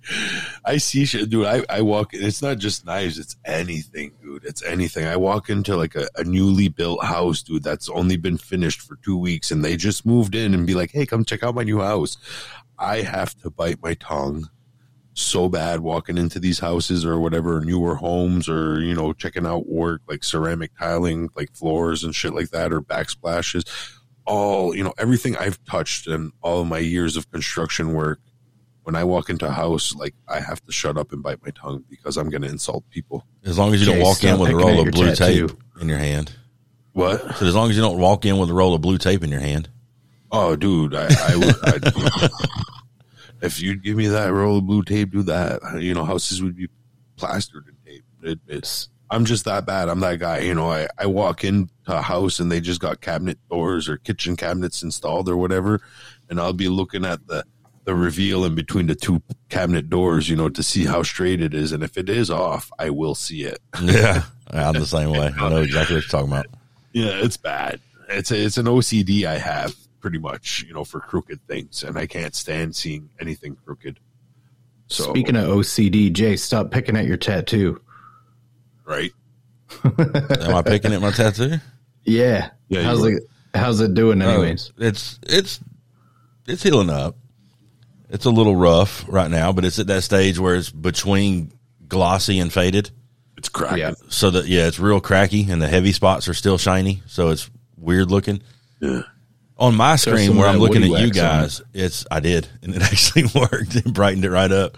I see shit, dude. I, I walk. It's not just knives. It's anything, dude. It's anything. I walk into like a, a newly built house, dude. That's only been finished for two weeks, and they just moved in and be like, "Hey, come check out my new house." I have to bite my tongue so bad walking into these houses or whatever newer homes or you know checking out work like ceramic tiling like floors and shit like that or backsplashes all you know everything i've touched and all of my years of construction work when i walk into a house like i have to shut up and bite my tongue because i'm going to insult people As long as you don't walk in with a roll of blue tattoo. tape in your hand. what So as long as you don't walk in with a roll of blue tape in your hand. oh dude i, I would I'd- if you'd give me that roll of blue tape do that you know houses would be plastered in tape it, it's I'm just that bad. I'm that guy. You know, I, I walk into a house and they just got cabinet doors or kitchen cabinets installed or whatever. And I'll be looking at the, the reveal in between the two cabinet doors, you know, to see how straight it is. And if it is off, I will see it. Yeah, I'm the same way. I know exactly what you're talking about. Yeah, it's bad. It's a, it's an OCD I have pretty much, you know, for crooked things. And I can't stand seeing anything crooked. So, speaking of OCD, Jay, stop picking at your tattoo. Right. Am I picking at my tattoo? Yeah. Yeah, How's it how's it doing anyways? Uh, it's it's it's healing up. It's a little rough right now, but it's at that stage where it's between glossy and faded. It's cracking. Yeah. So that yeah, it's real cracky, and the heavy spots are still shiny. So it's weird looking. Yeah. On my screen where I'm looking at you wax on guys, it's I did, and it actually worked. and brightened it right up.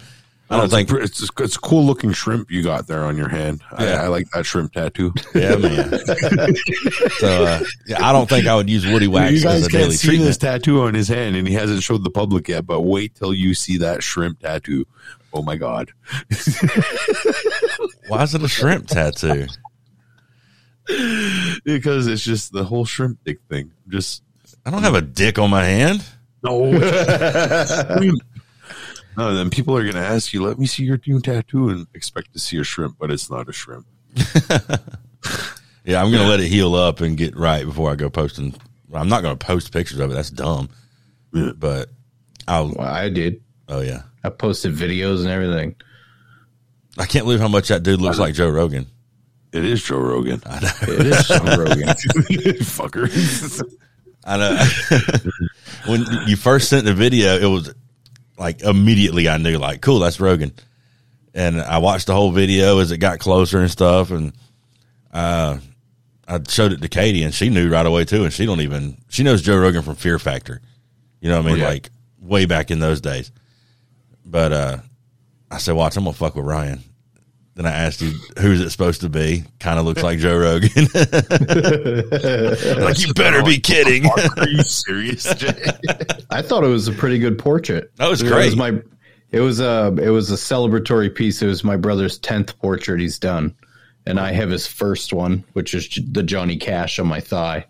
I don't it's think, a, it's a, it's a cool looking shrimp you got there on your hand. Yeah. I, I like that shrimp tattoo. yeah, man. so uh, yeah, I don't think I would use woody wax you as guys a can't daily see treatment. this tattoo on his hand, and he hasn't showed the public yet. But wait till you see that shrimp tattoo. Oh my god! Why is it a shrimp tattoo? because it's just the whole shrimp dick thing. Just I don't have a dick on my hand. no. No, then people are gonna ask you, "Let me see your new tattoo," and expect to see a shrimp, but it's not a shrimp. Yeah, I'm gonna let it heal up and get right before I go posting. I'm not gonna post pictures of it. That's dumb. Yeah. But I'll. Well, I did. Oh yeah, I posted videos and everything. I can't believe how much that dude looks like Joe Rogan. It is Joe Rogan. I know. It is Joe Rogan. Fucker. I know. when you first sent the video, it was like immediately I knew like, cool, that's Rogan. And I watched the whole video as it got closer and stuff, and uh, I showed it to Katie, and she knew right away too. And she don't even she knows Joe Rogan from Fear Factor. You know what I mean? Yeah. Like way back in those days. But uh, I said, watch, I'm gonna fuck with Ryan. Then I asked you, who's it supposed to be? Kind of looks like Joe Rogan. like you better be kidding. Are you serious, Jay? I thought it was a pretty good portrait. That was It great. was my it was a it was a celebratory piece. It was my brother's tenth portrait he's done, and I have his first one, which is the Johnny Cash on my thigh,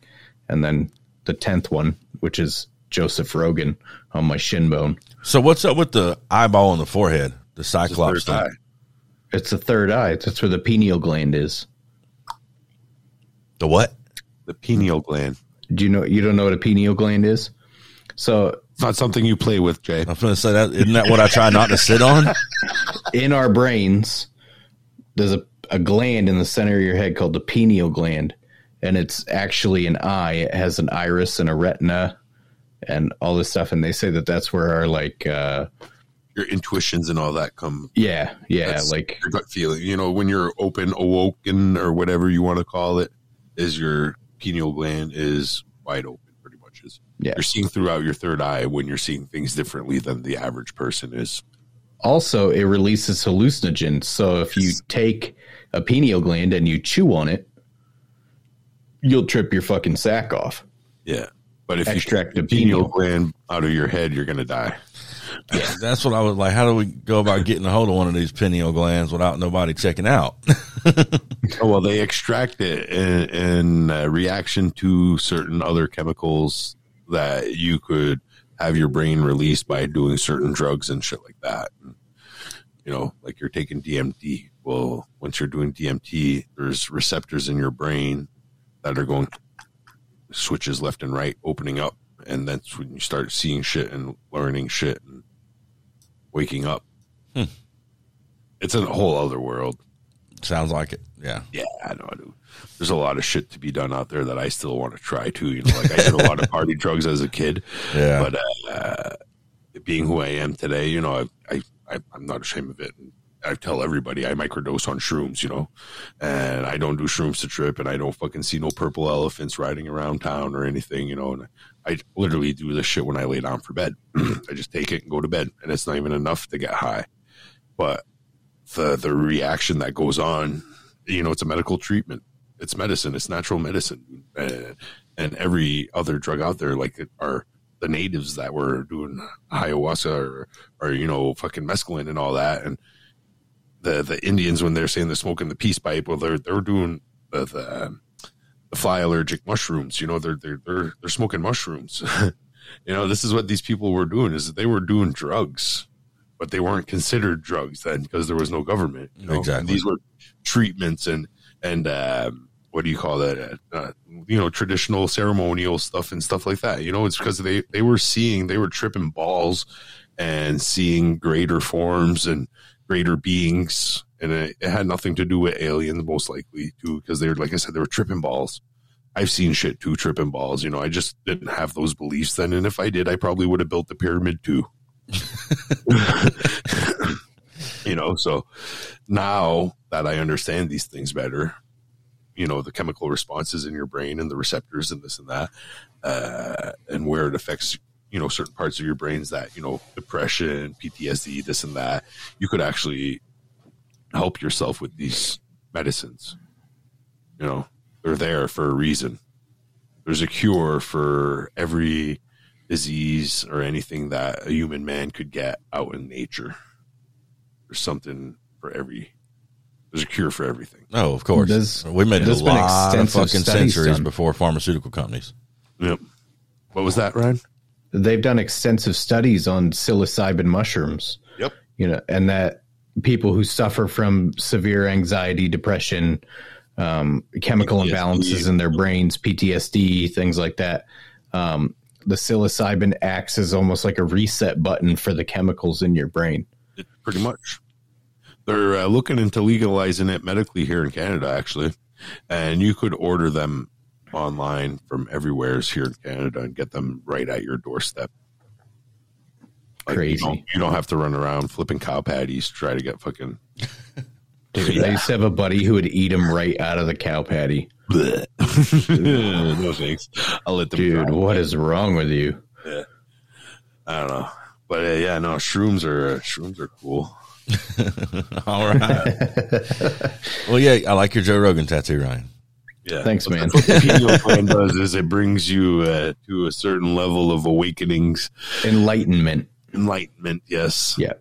and then the tenth one, which is Joseph Rogan on my shin bone. So what's up with the eyeball on the forehead? The cyclops Third eye. thing. It's the third eye. That's where the pineal gland is. The what? The pineal gland. Do you know? You don't know what a pineal gland is? So It's not something you play with, Jay. I'm going to say that. Isn't that what I try not to sit on? in our brains, there's a, a gland in the center of your head called the pineal gland, and it's actually an eye. It has an iris and a retina, and all this stuff. And they say that that's where our like, uh, Your intuitions and all that come. yeah, yeah, That's- like Your gut feeling. You know, when you're open, awoken, or whatever you want to call it, is your pineal gland is wide open. Pretty much is. Yeah. You're seeing throughout your third eye when you're seeing things differently than the average person is. also it releases hallucinogens. So if you take a pineal gland and you chew on it, you'll trip your fucking sack off. Yeah. But if Extract you take the pineal pineal. gland out of your head, you're going to die. That's what I was like. How do we go about getting a hold of one of these pineal glands without nobody checking out? Well, they extract it in, in uh, reaction to certain other chemicals that you could have your brain release by doing certain drugs and shit like that. You know, like you're taking DMT. Well, once you're doing DMT, there's receptors in your brain that are going switches left and right, opening up, and that's when you start seeing shit and learning shit and waking up. Hmm. It's a whole other world. Sounds like it. Yeah. Yeah, I know, dude. There's a lot of shit to be done out there that I still want to try too. You know, like I did a lot of party drugs as a kid, Yeah. but uh, being who I am today, you know, I, I, I I'm not ashamed of it. I tell everybody I microdose on shrooms, you know, and I don't do shrooms to trip, and I don't fucking see no purple elephants riding around town or anything, you know. And I literally do this shit when I lay down for bed. I just take it and go to bed, and it's not even enough to get high, but the the reaction that goes on, you know, it's a medical treatment. It's medicine. It's natural medicine, uh, and every other drug out there, like are the natives that were doing ayahuasca or, or you know, fucking mescaline and all that, and the the Indians when they're saying they're smoking the peace pipe, well, they're they're doing the the, the fly agaric mushrooms. You know, they're they're they're they're smoking mushrooms. you know, this is what these people were doing is that they were doing drugs, but they weren't considered drugs then because there was no government. You know? Exactly. And these were treatments and and um, what do you call that? Uh, you know, traditional ceremonial stuff and stuff like that. You know, it's because they they were seeing they were tripping balls and seeing greater forms and greater beings and it, it had nothing to do with aliens most likely too because they were like i said they were tripping balls. I've seen shit too tripping balls you know i just didn't have those beliefs then and if i did i probably would have built the pyramid too. You know so now that i understand these things better you know the chemical responses in your brain and the receptors and this and that uh, and where it affects you know certain parts of your brains that you know depression ptsd this and that you could actually help yourself with these medicines you know they're there for a reason there's a cure for every disease or anything that a human man could get out in nature there's something for every there's a cure for everything oh of course. There's- we made a there's been lot of fucking centuries done. before pharmaceutical companies. yep what was that ryan They've done extensive studies on psilocybin mushrooms. yep you know, and that people who suffer from severe anxiety, depression, um, chemical PTSD. imbalances in their brains, PTSD, things like that. Um, the psilocybin acts as almost like a reset button for the chemicals in your brain. Pretty much. They're uh, looking into legalizing it medically here in Canada, actually, and you could order them online from everywhere's here in Canada and get them right at your doorstep. Like, Crazy. You don't, you don't have to run around flipping cow patties to try to get fucking. Dude, I used to have a buddy who would eat them right out of the cow patty. no thanks. I'll let them. Dude, dry. what is wrong with you? Yeah. I don't know, but uh, yeah, no, shrooms are uh, shrooms are cool. All right. well, yeah, I like your Joe Rogan tattoo, Ryan. Yeah, Thanks, But man. What the pineal gland does is it brings you uh, to a certain level of awakenings, Enlightenment. enlightenment. Yes, Yeah.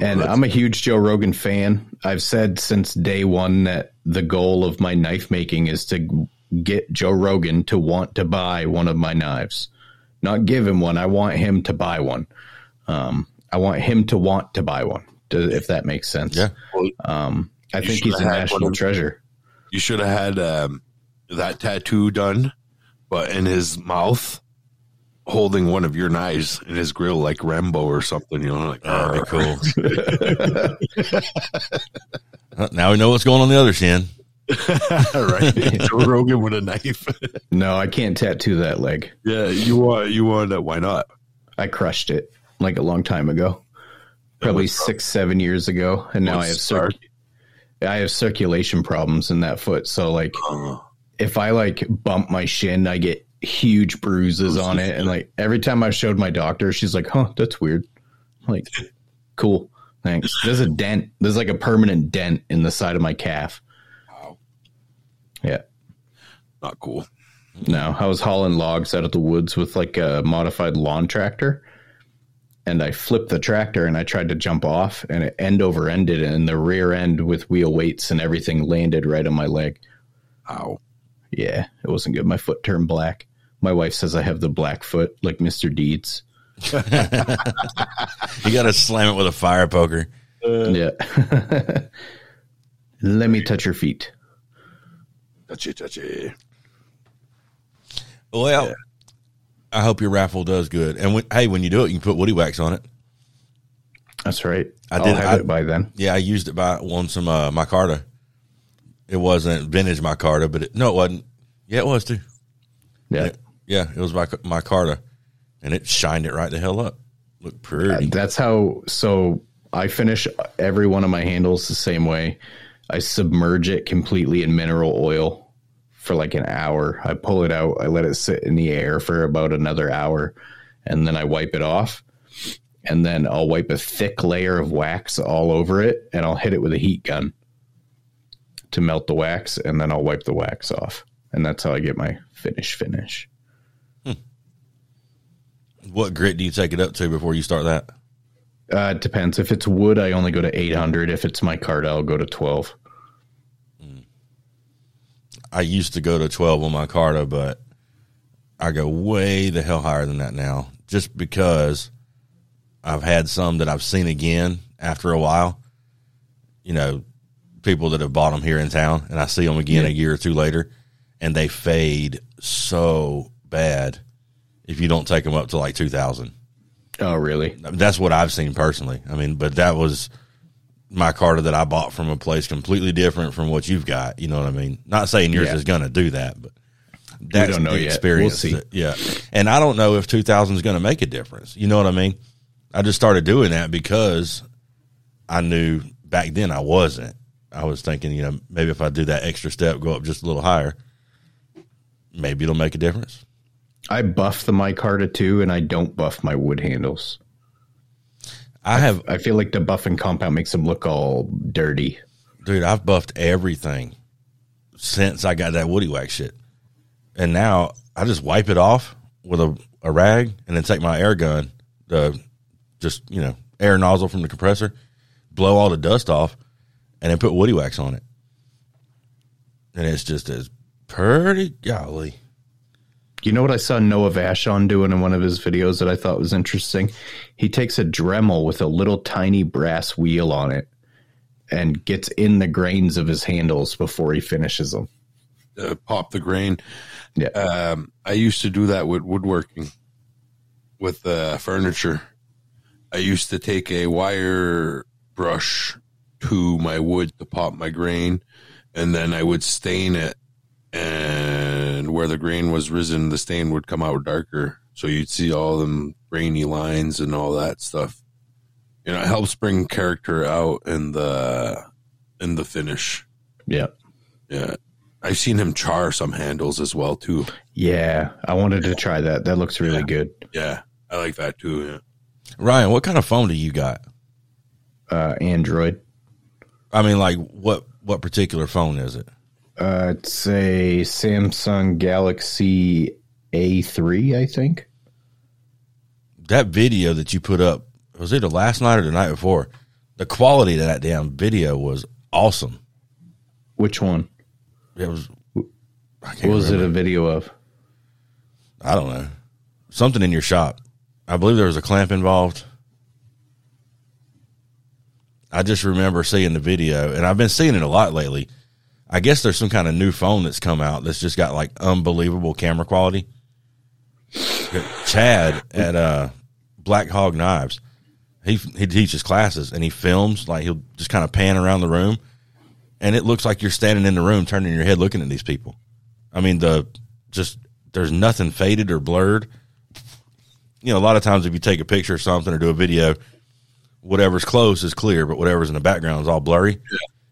And I'm a huge Joe Rogan fan. I've said since day one that the goal of my knife making is to get Joe Rogan to want to buy one of my knives. Not give him one. I want him to buy one. Um, I want him to want to buy one, to, if that makes sense. Yeah. Um, I You think he's a national one of- treasure. You should have had um, that tattoo done, but in his mouth, holding one of your knives in his grill, like Rambo or something. You know, like That'd be cool. Uh, now we know what's going on the other shin. right? Joe Rogan with a knife. No, I can't tattoo that leg. yeah, you want you want that? Why not? I crushed it like a long time ago, probably six, seven years ago, and now I have start? circ- I have circulation problems in that foot. So like, Uh, if I like bump my shin, I get huge bruises on it, and like every time I showed my doctor, she's like, "Huh, that's weird." I'm like, cool, thanks. There's a dent. There's like a permanent dent in the side of my calf. Wow. Yeah, Not cool. No, I was hauling logs out of the woods with like a modified lawn tractor. And I flipped the tractor and I tried to jump off and it end over ended and the rear end with wheel weights and everything landed right on my leg. Ow. Yeah, it wasn't good. My foot turned black. My wife says I have the black foot like Mr. Deeds. You got to slam it with a fire poker. Uh, yeah. Let me touch your feet. Touchy, touchy. Well, I hope your raffle does good. And when, hey, when you do it, you can put woody wax on it. That's right. I did- have I- it by then. Yeah, I used it by on some uh, micarta. It wasn't vintage micarta, but it, no, it wasn't. Yeah, it was too. Yeah. Yeah, it was my micarta, and it shined it right the hell up. Looked pretty. That's how. So I finish every one of my handles the same way. I submerge it completely in mineral oil for like an hour. I pull it out. I let it sit in the air for about another hour, and then I wipe it off. And then I'll wipe a thick layer of wax all over it, and I'll hit it with a heat gun to melt the wax, and then I'll wipe the wax off. And that's how I get my finish finish. what grit do you take it up to before you start that? Uh, it depends. If it's wood, I only go to 800. If it's my card, I'll go to 12. I used to go to 12 on micarta, but I go way the hell higher than that now just because I've had some that I've seen again after a while. You know, people that have bought them here in town, and I see them again a year or two later, and they fade so bad if you don't take them up to like 2000. Oh, really? That's what I've seen personally. I mean, but that was micarta that I bought from a place completely different from what you've got. You know what I mean? Not saying yours Yeah. is going to do that, but that's don't know the yet. experience. We'll that- yeah, and I don't know if 2000 is going to make a difference. You know what I mean? I just started doing that because I knew back then I wasn't. I was thinking, you know, maybe if I do that extra step, go up just a little higher, maybe it'll make a difference. I buff the micarta too, and I don't buff my wood handles. I have I feel like the buffing compound makes them look all dirty. dude, I've buffed everything since I got that woody wax shit. And now I just wipe it off with a, a rag and then take my air gun, the just, you know, air nozzle from the compressor, blow all the dust off, and then put woody wax on it. And it's just as pretty golly. You know what I saw Noah Vashon doing in one of his videos that I thought was interesting? He takes a Dremel with a little tiny brass wheel on it and gets in the grains of his handles before he finishes them. Uh, pop the grain. Yeah. Um, I used to do that with woodworking, with uh, furniture. I used to take a wire brush to my wood to pop my grain, and then I would stain it. And where the grain was risen, the stain would come out darker. So you'd see all them grainy lines and all that stuff. You know, it helps bring character out in the in the finish. yeah. Yeah. I've seen him char some handles as well too. Yeah. I wanted to try that. That looks really good. Yeah, I like that too. Yeah. Ryan, what kind of phone do you got? Uh, Android. I mean, like what what particular phone is it? Uh, it's a Samsung Galaxy A3, I think. that video that you put up was either last night or the night before. The quality of that damn video was awesome. Which one? It was. What was remember. it a video of? I don't know. Something in your shop. I believe there was a clamp involved. I just remember seeing the video, and I've been seeing it a lot lately. I guess there's some kind of new phone that's come out that's just got like unbelievable camera quality. Chad at uh, Black Hog Knives, he he teaches classes and he films like he'll just kind of pan around the room, and it looks like you're standing in the room, turning your head, looking at these people. I mean, the just there's nothing faded or blurred. You know, a lot of times if you take a picture or something or do a video, whatever's close is clear, but whatever's in the background is all blurry.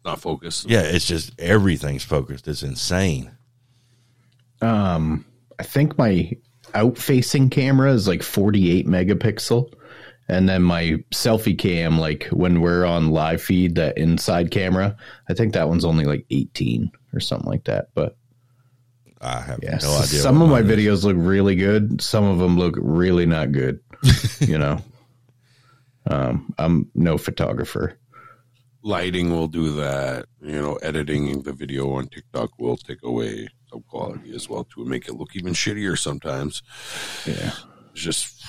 Not focused. Yeah, it's just everything's focused. It's insane. Um, I think my out facing camera is like 48 megapixel. And then my selfie cam, like when we're on live feed, that inside camera, I think that one's only like 18 or something like that. But I have Yeah, no idea. some of my is. videos look really good. Some of them look really not good. you know, um, I'm no photographer. Lighting will do that. You know, editing the video on TikTok will take away some quality as well to make it look even shittier sometimes. Yeah, It's just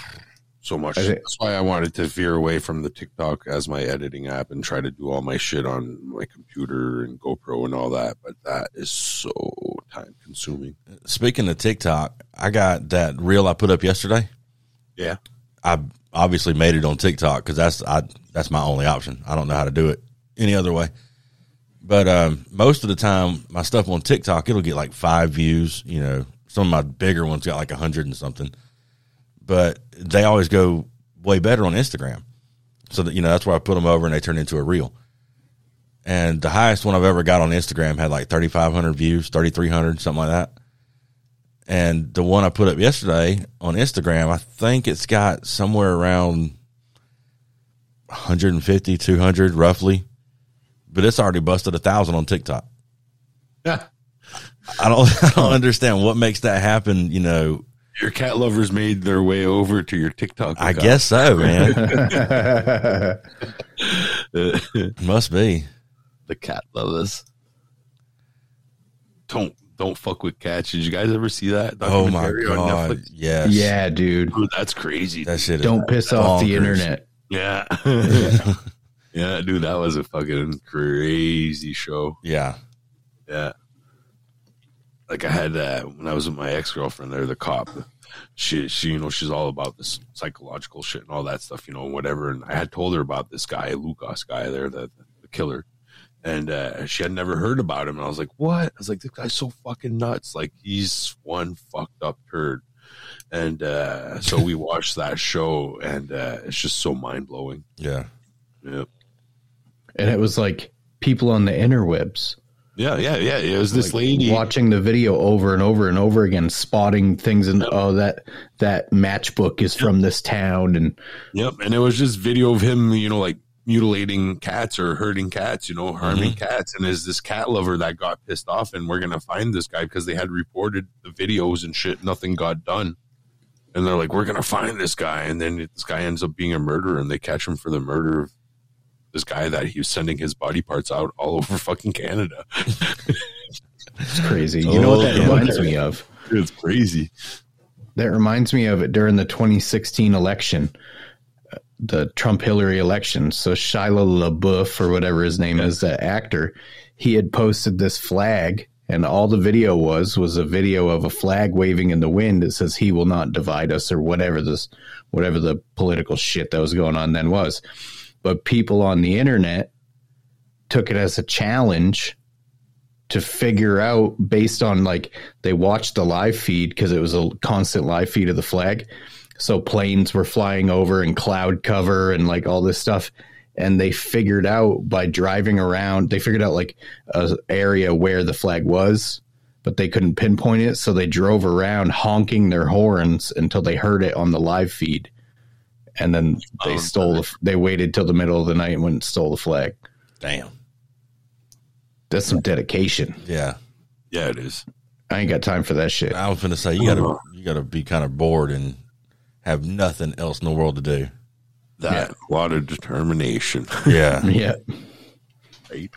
so much. I thi- That's why I wanted to veer away from the TikTok as my editing app and try to do all my shit on my computer and GoPro and all that. But that is so time consuming. Speaking of TikTok, I got that reel I put up yesterday. Yeah. I obviously made it on TikTok because that's I that's my only option. I don't know how to do it any other way. But um, most of the time, my stuff on TikTok it'll get like five views. You know, some of my bigger ones got like a hundred and something. But they always go way better on Instagram. So that you know that's where I put them over and they turn into a reel. And the highest one I've ever got on Instagram had like thirty five hundred views, thirty three hundred, something like that. And the one I put up yesterday on Instagram, I think it's got somewhere around 150, 200 roughly. But it's already busted a thousand on TikTok. Yeah. I don't, I don't understand what makes that happen. You know, Your cat lovers made their way over to your TikTok. I account. guess so, man. Must be. The cat lovers. Don't don't fuck with cats. Did you guys ever see that? Oh my god! Netflix? Yes. yeah, dude. Dude, that's crazy. That shit. Don't piss off the bonkers. internet. Yeah. yeah, dude, that was a fucking crazy show. Yeah. Yeah. Like I had uh, when I was with my ex girlfriend there, the cop. She, she, you know, she's all about this psychological shit and all that stuff, you know, whatever. And I had told her about this guy, Lucas guy there, the, the killer. And uh, she had never heard about him. And I was like, what? I was like, this guy's so fucking nuts. Like, he's one fucked up turd. And uh, so we watched that show, and uh, it's just so mind blowing. Yeah. Yeah. And it was like people on the interwebs Yeah, yeah, yeah. It was this like, lady. watching the video over and over and over again, spotting things and oh that that matchbook is from this town and Yep, and it was just video of him, you know, like mutilating cats or hurting cats, you know, harming mm-hmm. cats. And there's this cat lover that got pissed off, and we're gonna find this guy because they had reported the videos and shit. Nothing got done, and they're like, we're gonna find this guy, and then this guy ends up being a murderer, and they catch him for the murder of this guy that he was sending his body parts out all over fucking Canada. it's crazy. You know what that Oh, yeah. reminds me of? It's crazy. That reminds me of it during the 2016 election, uh, the Trump Hillary election. So Shia LaBeouf or whatever his name is, that actor, he had posted this flag, and all the video was was a video of a flag waving in the wind that says "He will not divide us" or whatever this, whatever the political shit that was going on then was. But people on the internet took it as a challenge to figure out based on like they watched the live feed because it was a constant live feed of the flag. So planes were flying over and cloud cover and like all this stuff. And they figured out by driving around, they figured out like a area where the flag was, but they couldn't pinpoint it. So they drove around honking their horns until they heard it on the live feed. And then they Oh, stole, the, they waited till the middle of the night and went and stole the flag. Damn. That's some dedication. Yeah. Yeah, it is. I ain't got time for that shit. I was going to say you got to you got to be kind of bored and have nothing else in the world to do. That a lot of determination. Yeah. Yeah. right?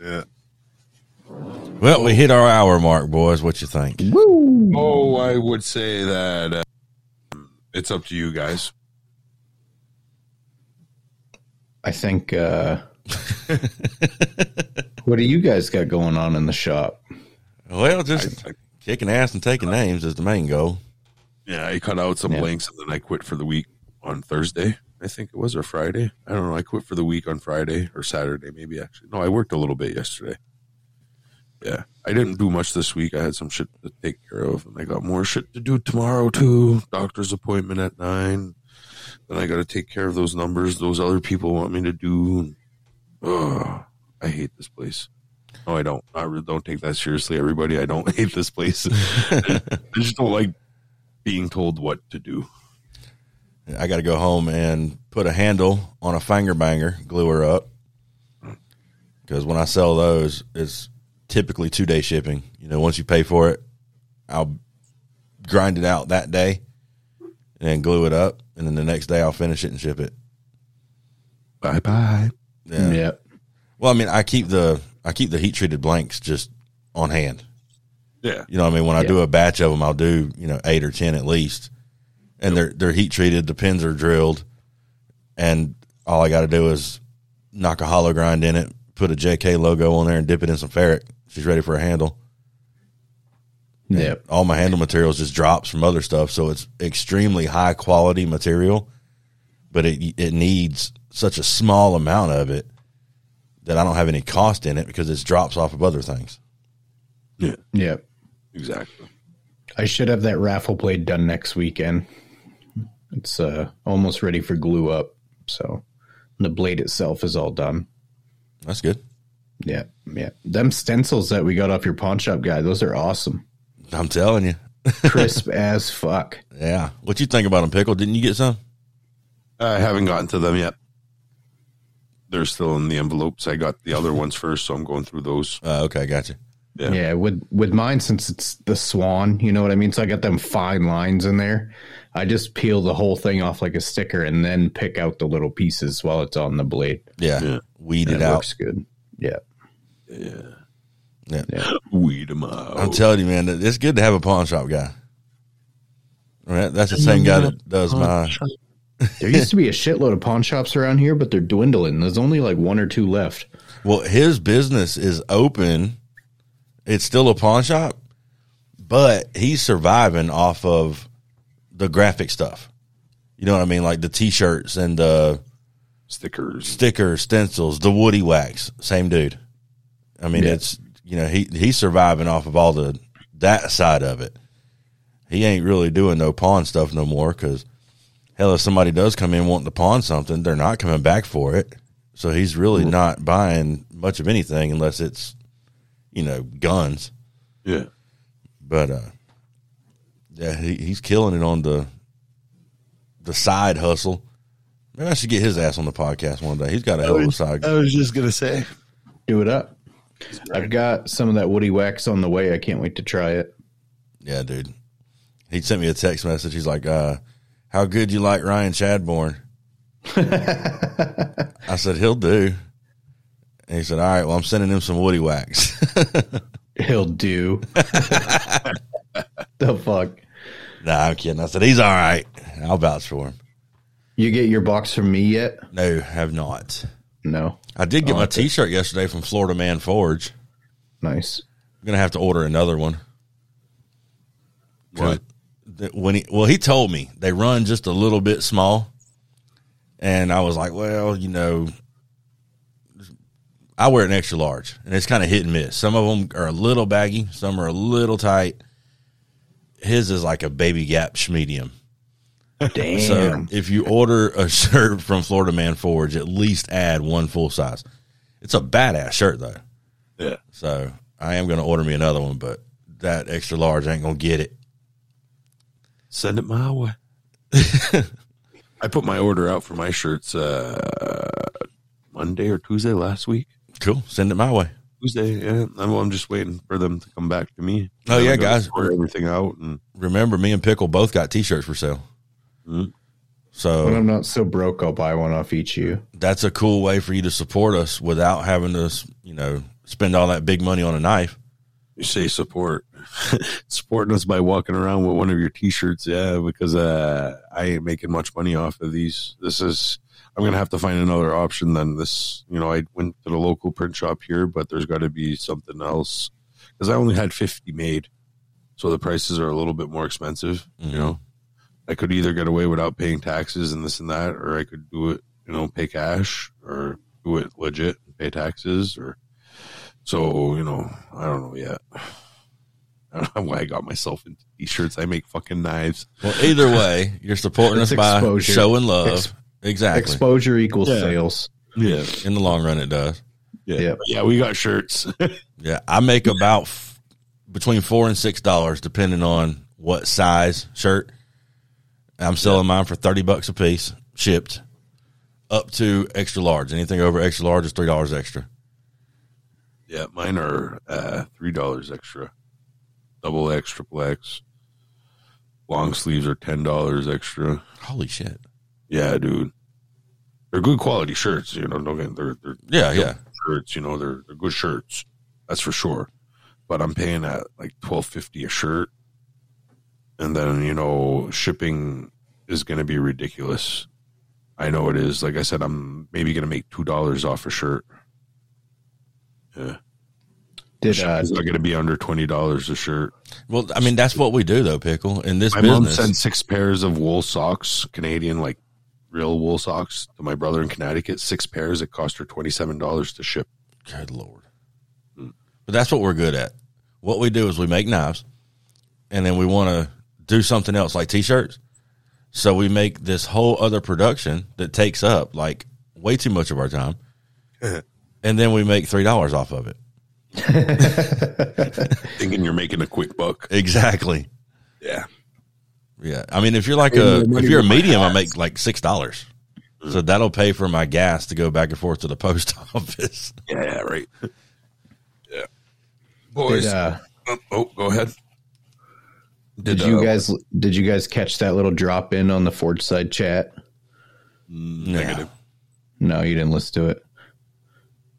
Yeah. well, we hit our hour mark, boys. What you think? Oh, I would say that uh, it's up to you guys. I think uh what do you guys got going on in the shop? Well, just I, kicking ass and taking names is the main goal. yeah, I cut out some Yeah. blanks and then I quit for the week on Thursday. I think it was or Friday. I don't know. I quit for the week on Friday or Saturday, maybe actually. No, I worked a little bit yesterday. Yeah, I didn't do much this week. I had some shit to take care of, and I got more shit to do tomorrow too. Doctor's appointment at nine. Then I got to take care of those numbers those other people want me to do. Ugh, I hate this place. No, I don't. I really don't take that seriously, everybody. I don't hate this place. I just don't like being told what to do. I got to go home and put a handle on a finger banger, glue her up. Because when I sell those, it's typically two day shipping. You know, once you pay for it, I'll grind it out that day and then glue it up, and then the next day I'll finish it and ship it. Bye bye. Yeah. Yeah. Well, I mean, I keep the I keep the heat treated blanks just on hand. Yeah. You know, what I mean, when I Yeah. do a batch of them, I'll do you know eight or ten at least, and they're they're heat treated. The pins are drilled, and all I got to do is knock a hollow grind in it, put a JK logo on there, and dip it in some ferric. She's ready for a handle. Yeah. All my handle materials just drops from other stuff, so it's extremely high quality material, but it it needs such a small amount of it that I don't have any cost in it because it drops off of other things. Yeah. Yeah. Exactly. I should have that raffle blade done next weekend. It's uh, almost ready for glue up. So the blade itself is all done. That's good. Yeah. Yeah. Them stencils that we got off your pawn shop guy, those are awesome. I'm telling you. Crisp as fuck. Yeah. What you think about them, pickle? Didn't you get some? I haven't gotten to them yet. They're still in the envelopes. I got the other ones first, so I'm going through those. Uh, okay, gotcha. Yeah. Yeah, with with mine since it's the swan, you know what I mean. So I got them fine lines in there. I just peel the whole thing off like a sticker and then pick out the little pieces while it's on the blade. Yeah. Yeah. Weed And it it out. works good. Yeah, Yeah. Yeah. yeah. Weed them out. I'm telling you, man, it's good to have a pawn shop guy. Right? that's the same guy that does my. There used to be a shitload of pawn shops around here, but they're dwindling. There's only like one or two left. Well, his business is open. It's still a pawn shop, but he's surviving off of the graphic stuff. You know what I mean? Like the t-shirts and the Stickers. stickers, stencils, the woody wax. Same dude. I mean, Yeah. it's you know he he's surviving off of all the that side of it. He ain't really doing no pawn stuff no more because hell, if somebody does come in wanting to pawn something, they're not coming back for it. So he's really not buying much of anything unless it's you know guns. Yeah. But uh, yeah, he, he's killing it on the the side hustle. Maybe I should get his ass on the podcast one day. He's got a hell of a side. I was just gonna say. Do it up. I've got some of that woody wax on the way. I can't wait to try it. Yeah, dude. He sent me a text message. He's like, uh, how good you like Ryan Chadbourne? I said, he'll do. And he said, all right, well, I'm sending him some woody wax. He'll do. the fuck. nah, I'm kidding. I said, he's all right. I'll vouch for him. You get your box from me yet? No, have not. No. I did get Oh, my t-shirt yesterday from Florida Man Forge. Nice. I'm going to have to order another one. What? when he well he told me they run just a little bit small and i was like well you know i wear an extra large and it's kind of hit and miss some of them are a little baggy some are a little tight his is like a baby gap medium Damn. so if you order a shirt from florida man forge at least add one full size it's a badass shirt though Yeah. so i am going to order me another one but that extra large ain't going to get it Send it my way. I put my order out for my shirts uh, Monday or Tuesday last week. cool send it my way Tuesday, yeah. I'm, I'm just waiting for them to come back to me. Oh, yeah, guys. everything out and remember me and pickle both got t-shirts for sale Mhm. when so I'm not so broke, I'll buy one off each of you. that's a cool way for you to support us without having to you know spend all that big money on a knife you say support, supporting us by walking around with one of your T-shirts. Yeah, because uh, I ain't making much money off of these. This is. I'm gonna have to find another option than this. You know, I went to the local print shop here, but there's got to be something else because I only had 50 made, so the prices are a little bit more expensive. Mhm. You know, I could either get away without paying taxes and this and that, or I could do it, you know, pay cash or do it legit and pay taxes or. So you know, I don't know yet. I don't know why I got myself into t-shirts. I make fucking knives. well either way you're supporting us It's by exposure. showing love Ex- exactly Exposure equals Yeah. sales. Yeah, in the long run it does yeah, Yep. yeah. We got shirts. yeah i make about f- between four and six dollars depending on what size shirt i'm selling mine for 30 bucks a piece shipped up to extra large anything over extra large is three dollars extra Yeah, mine are uh, three dollars extra. Double X, triple X. Long sleeves are ten dollars extra. Holy shit. Yeah, dude. They're good quality shirts, you know. Don't get they're they're Yeah, yeah. shirts, you know, they're they're good shirts. That's for sure. But I'm paying at like twelve fifty a shirt. And then, you know, shipping is gonna be ridiculous. I know it is. Like I said, I'm maybe gonna make two dollars off a shirt. Yeah. Did uh, It's not gonna be under twenty dollars a shirt. Well, I mean, that's what we do though, pickle. In this My mom business, sent six pairs of wool socks, Canadian like real wool socks, to my brother in Connecticut. Six pairs. It cost her twenty seven dollars to ship. good lord. But that's what we're good at. What we do is we make knives, and then we want to do something else like t-shirts. So we make this whole other production that takes up like way too much of our time, and then we make three dollars off of it. Thinking you're making a quick buck. Exactly. Yeah. Yeah, I mean, if you're like Pay a if you're a medium, I make like six dollars. So that'll pay for my gas to go back and forth to the post office. Yeah, yeah, right. yeah. Boys. did, uh, oh, oh, go ahead. Did you uh, guys did you guys catch that little drop in on the Forge side chat? Negative. No, you didn't listen to it.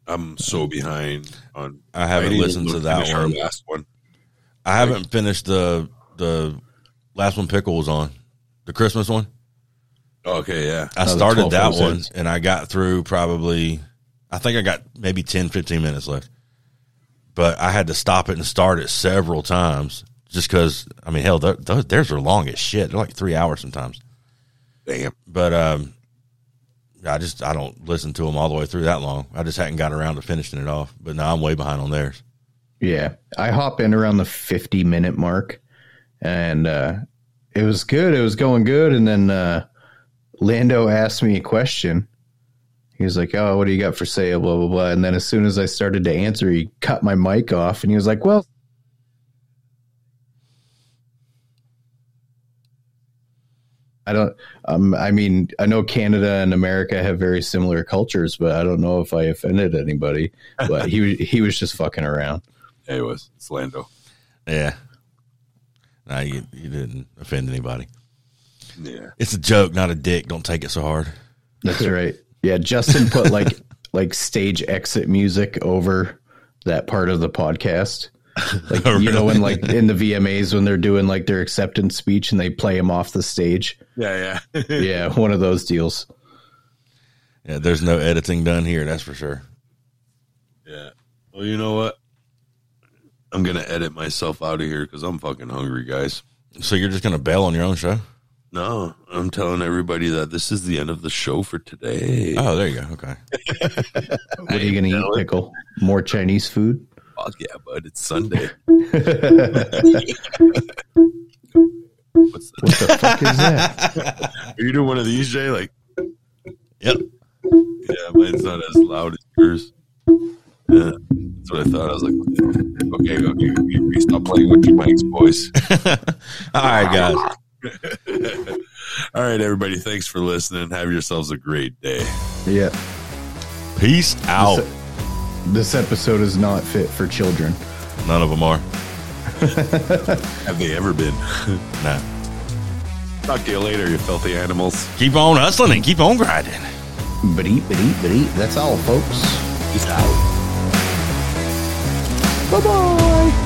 I'm so behind on. I haven't didn't listened even to that finish our one. last one. I haven't finished the the last one. Pickle was on the Christmas one. Okay, yeah. I started 12 that one episodes. and I got through probably. I think I got maybe 10, 15 minutes left, but I had to stop it and start it several times just because. I mean, hell, those theirs are long as shit. They're like three hours sometimes. Damn. but um, I just I don't listen to them all the way through that long. I just hadn't got around to finishing it off. But now I'm way behind on theirs. Yeah, I hop in around the fifty minute mark, and uh, it was good. It was going good, and then uh, Lando asked me a question. He was like, "Oh, what do you got for sale?" Blah blah blah. And then as soon as I started to answer, he cut my mic off, and he was like, "Well." I don't. Um, I mean, I know Canada and America have very similar cultures, but I don't know if I offended anybody. But he he was just fucking around. Yeah, it was. It's Lando. Yeah. No, you you didn't offend anybody. Yeah. It's a joke, not a dick. Don't take it so hard. That's right. Yeah, Justin put like like stage exit music over that part of the podcast. Like Oh, you know when like in the VMAs when they're doing like their acceptance speech and they play him off the stage. Yeah, yeah. Yeah, one of those deals. Yeah, there's no editing done here. That's for sure. yeah. Well, you know what? I'm going to edit myself out of here because I'm fucking hungry, guys. So you're just gonna bail on your own show? No, I'm telling everybody that this is the end of the show for today. Oh, there you go. Okay. What are you gonna eat, pickle? More Chinese food? Fuck yeah, bud. It's Sunday. What's that? What the fuck is that? Are you doing one of these, Jay? Like, Yep. yeah, mine's not as loud as yours. Yeah, that's what I thought. I was like, okay, okay, okay, okay, stop playing with your mics, boys. All right, guys. All right, everybody. Thanks for listening. Have yourselves a great day. Yeah. Peace out. This episode is not fit for children. None of them are. Have they ever been? Nah. Talk to you later, you filthy animals. Keep on hustling and keep on grinding. But eat, but eat, but eat. That's all, folks. Peace out. Bye bye.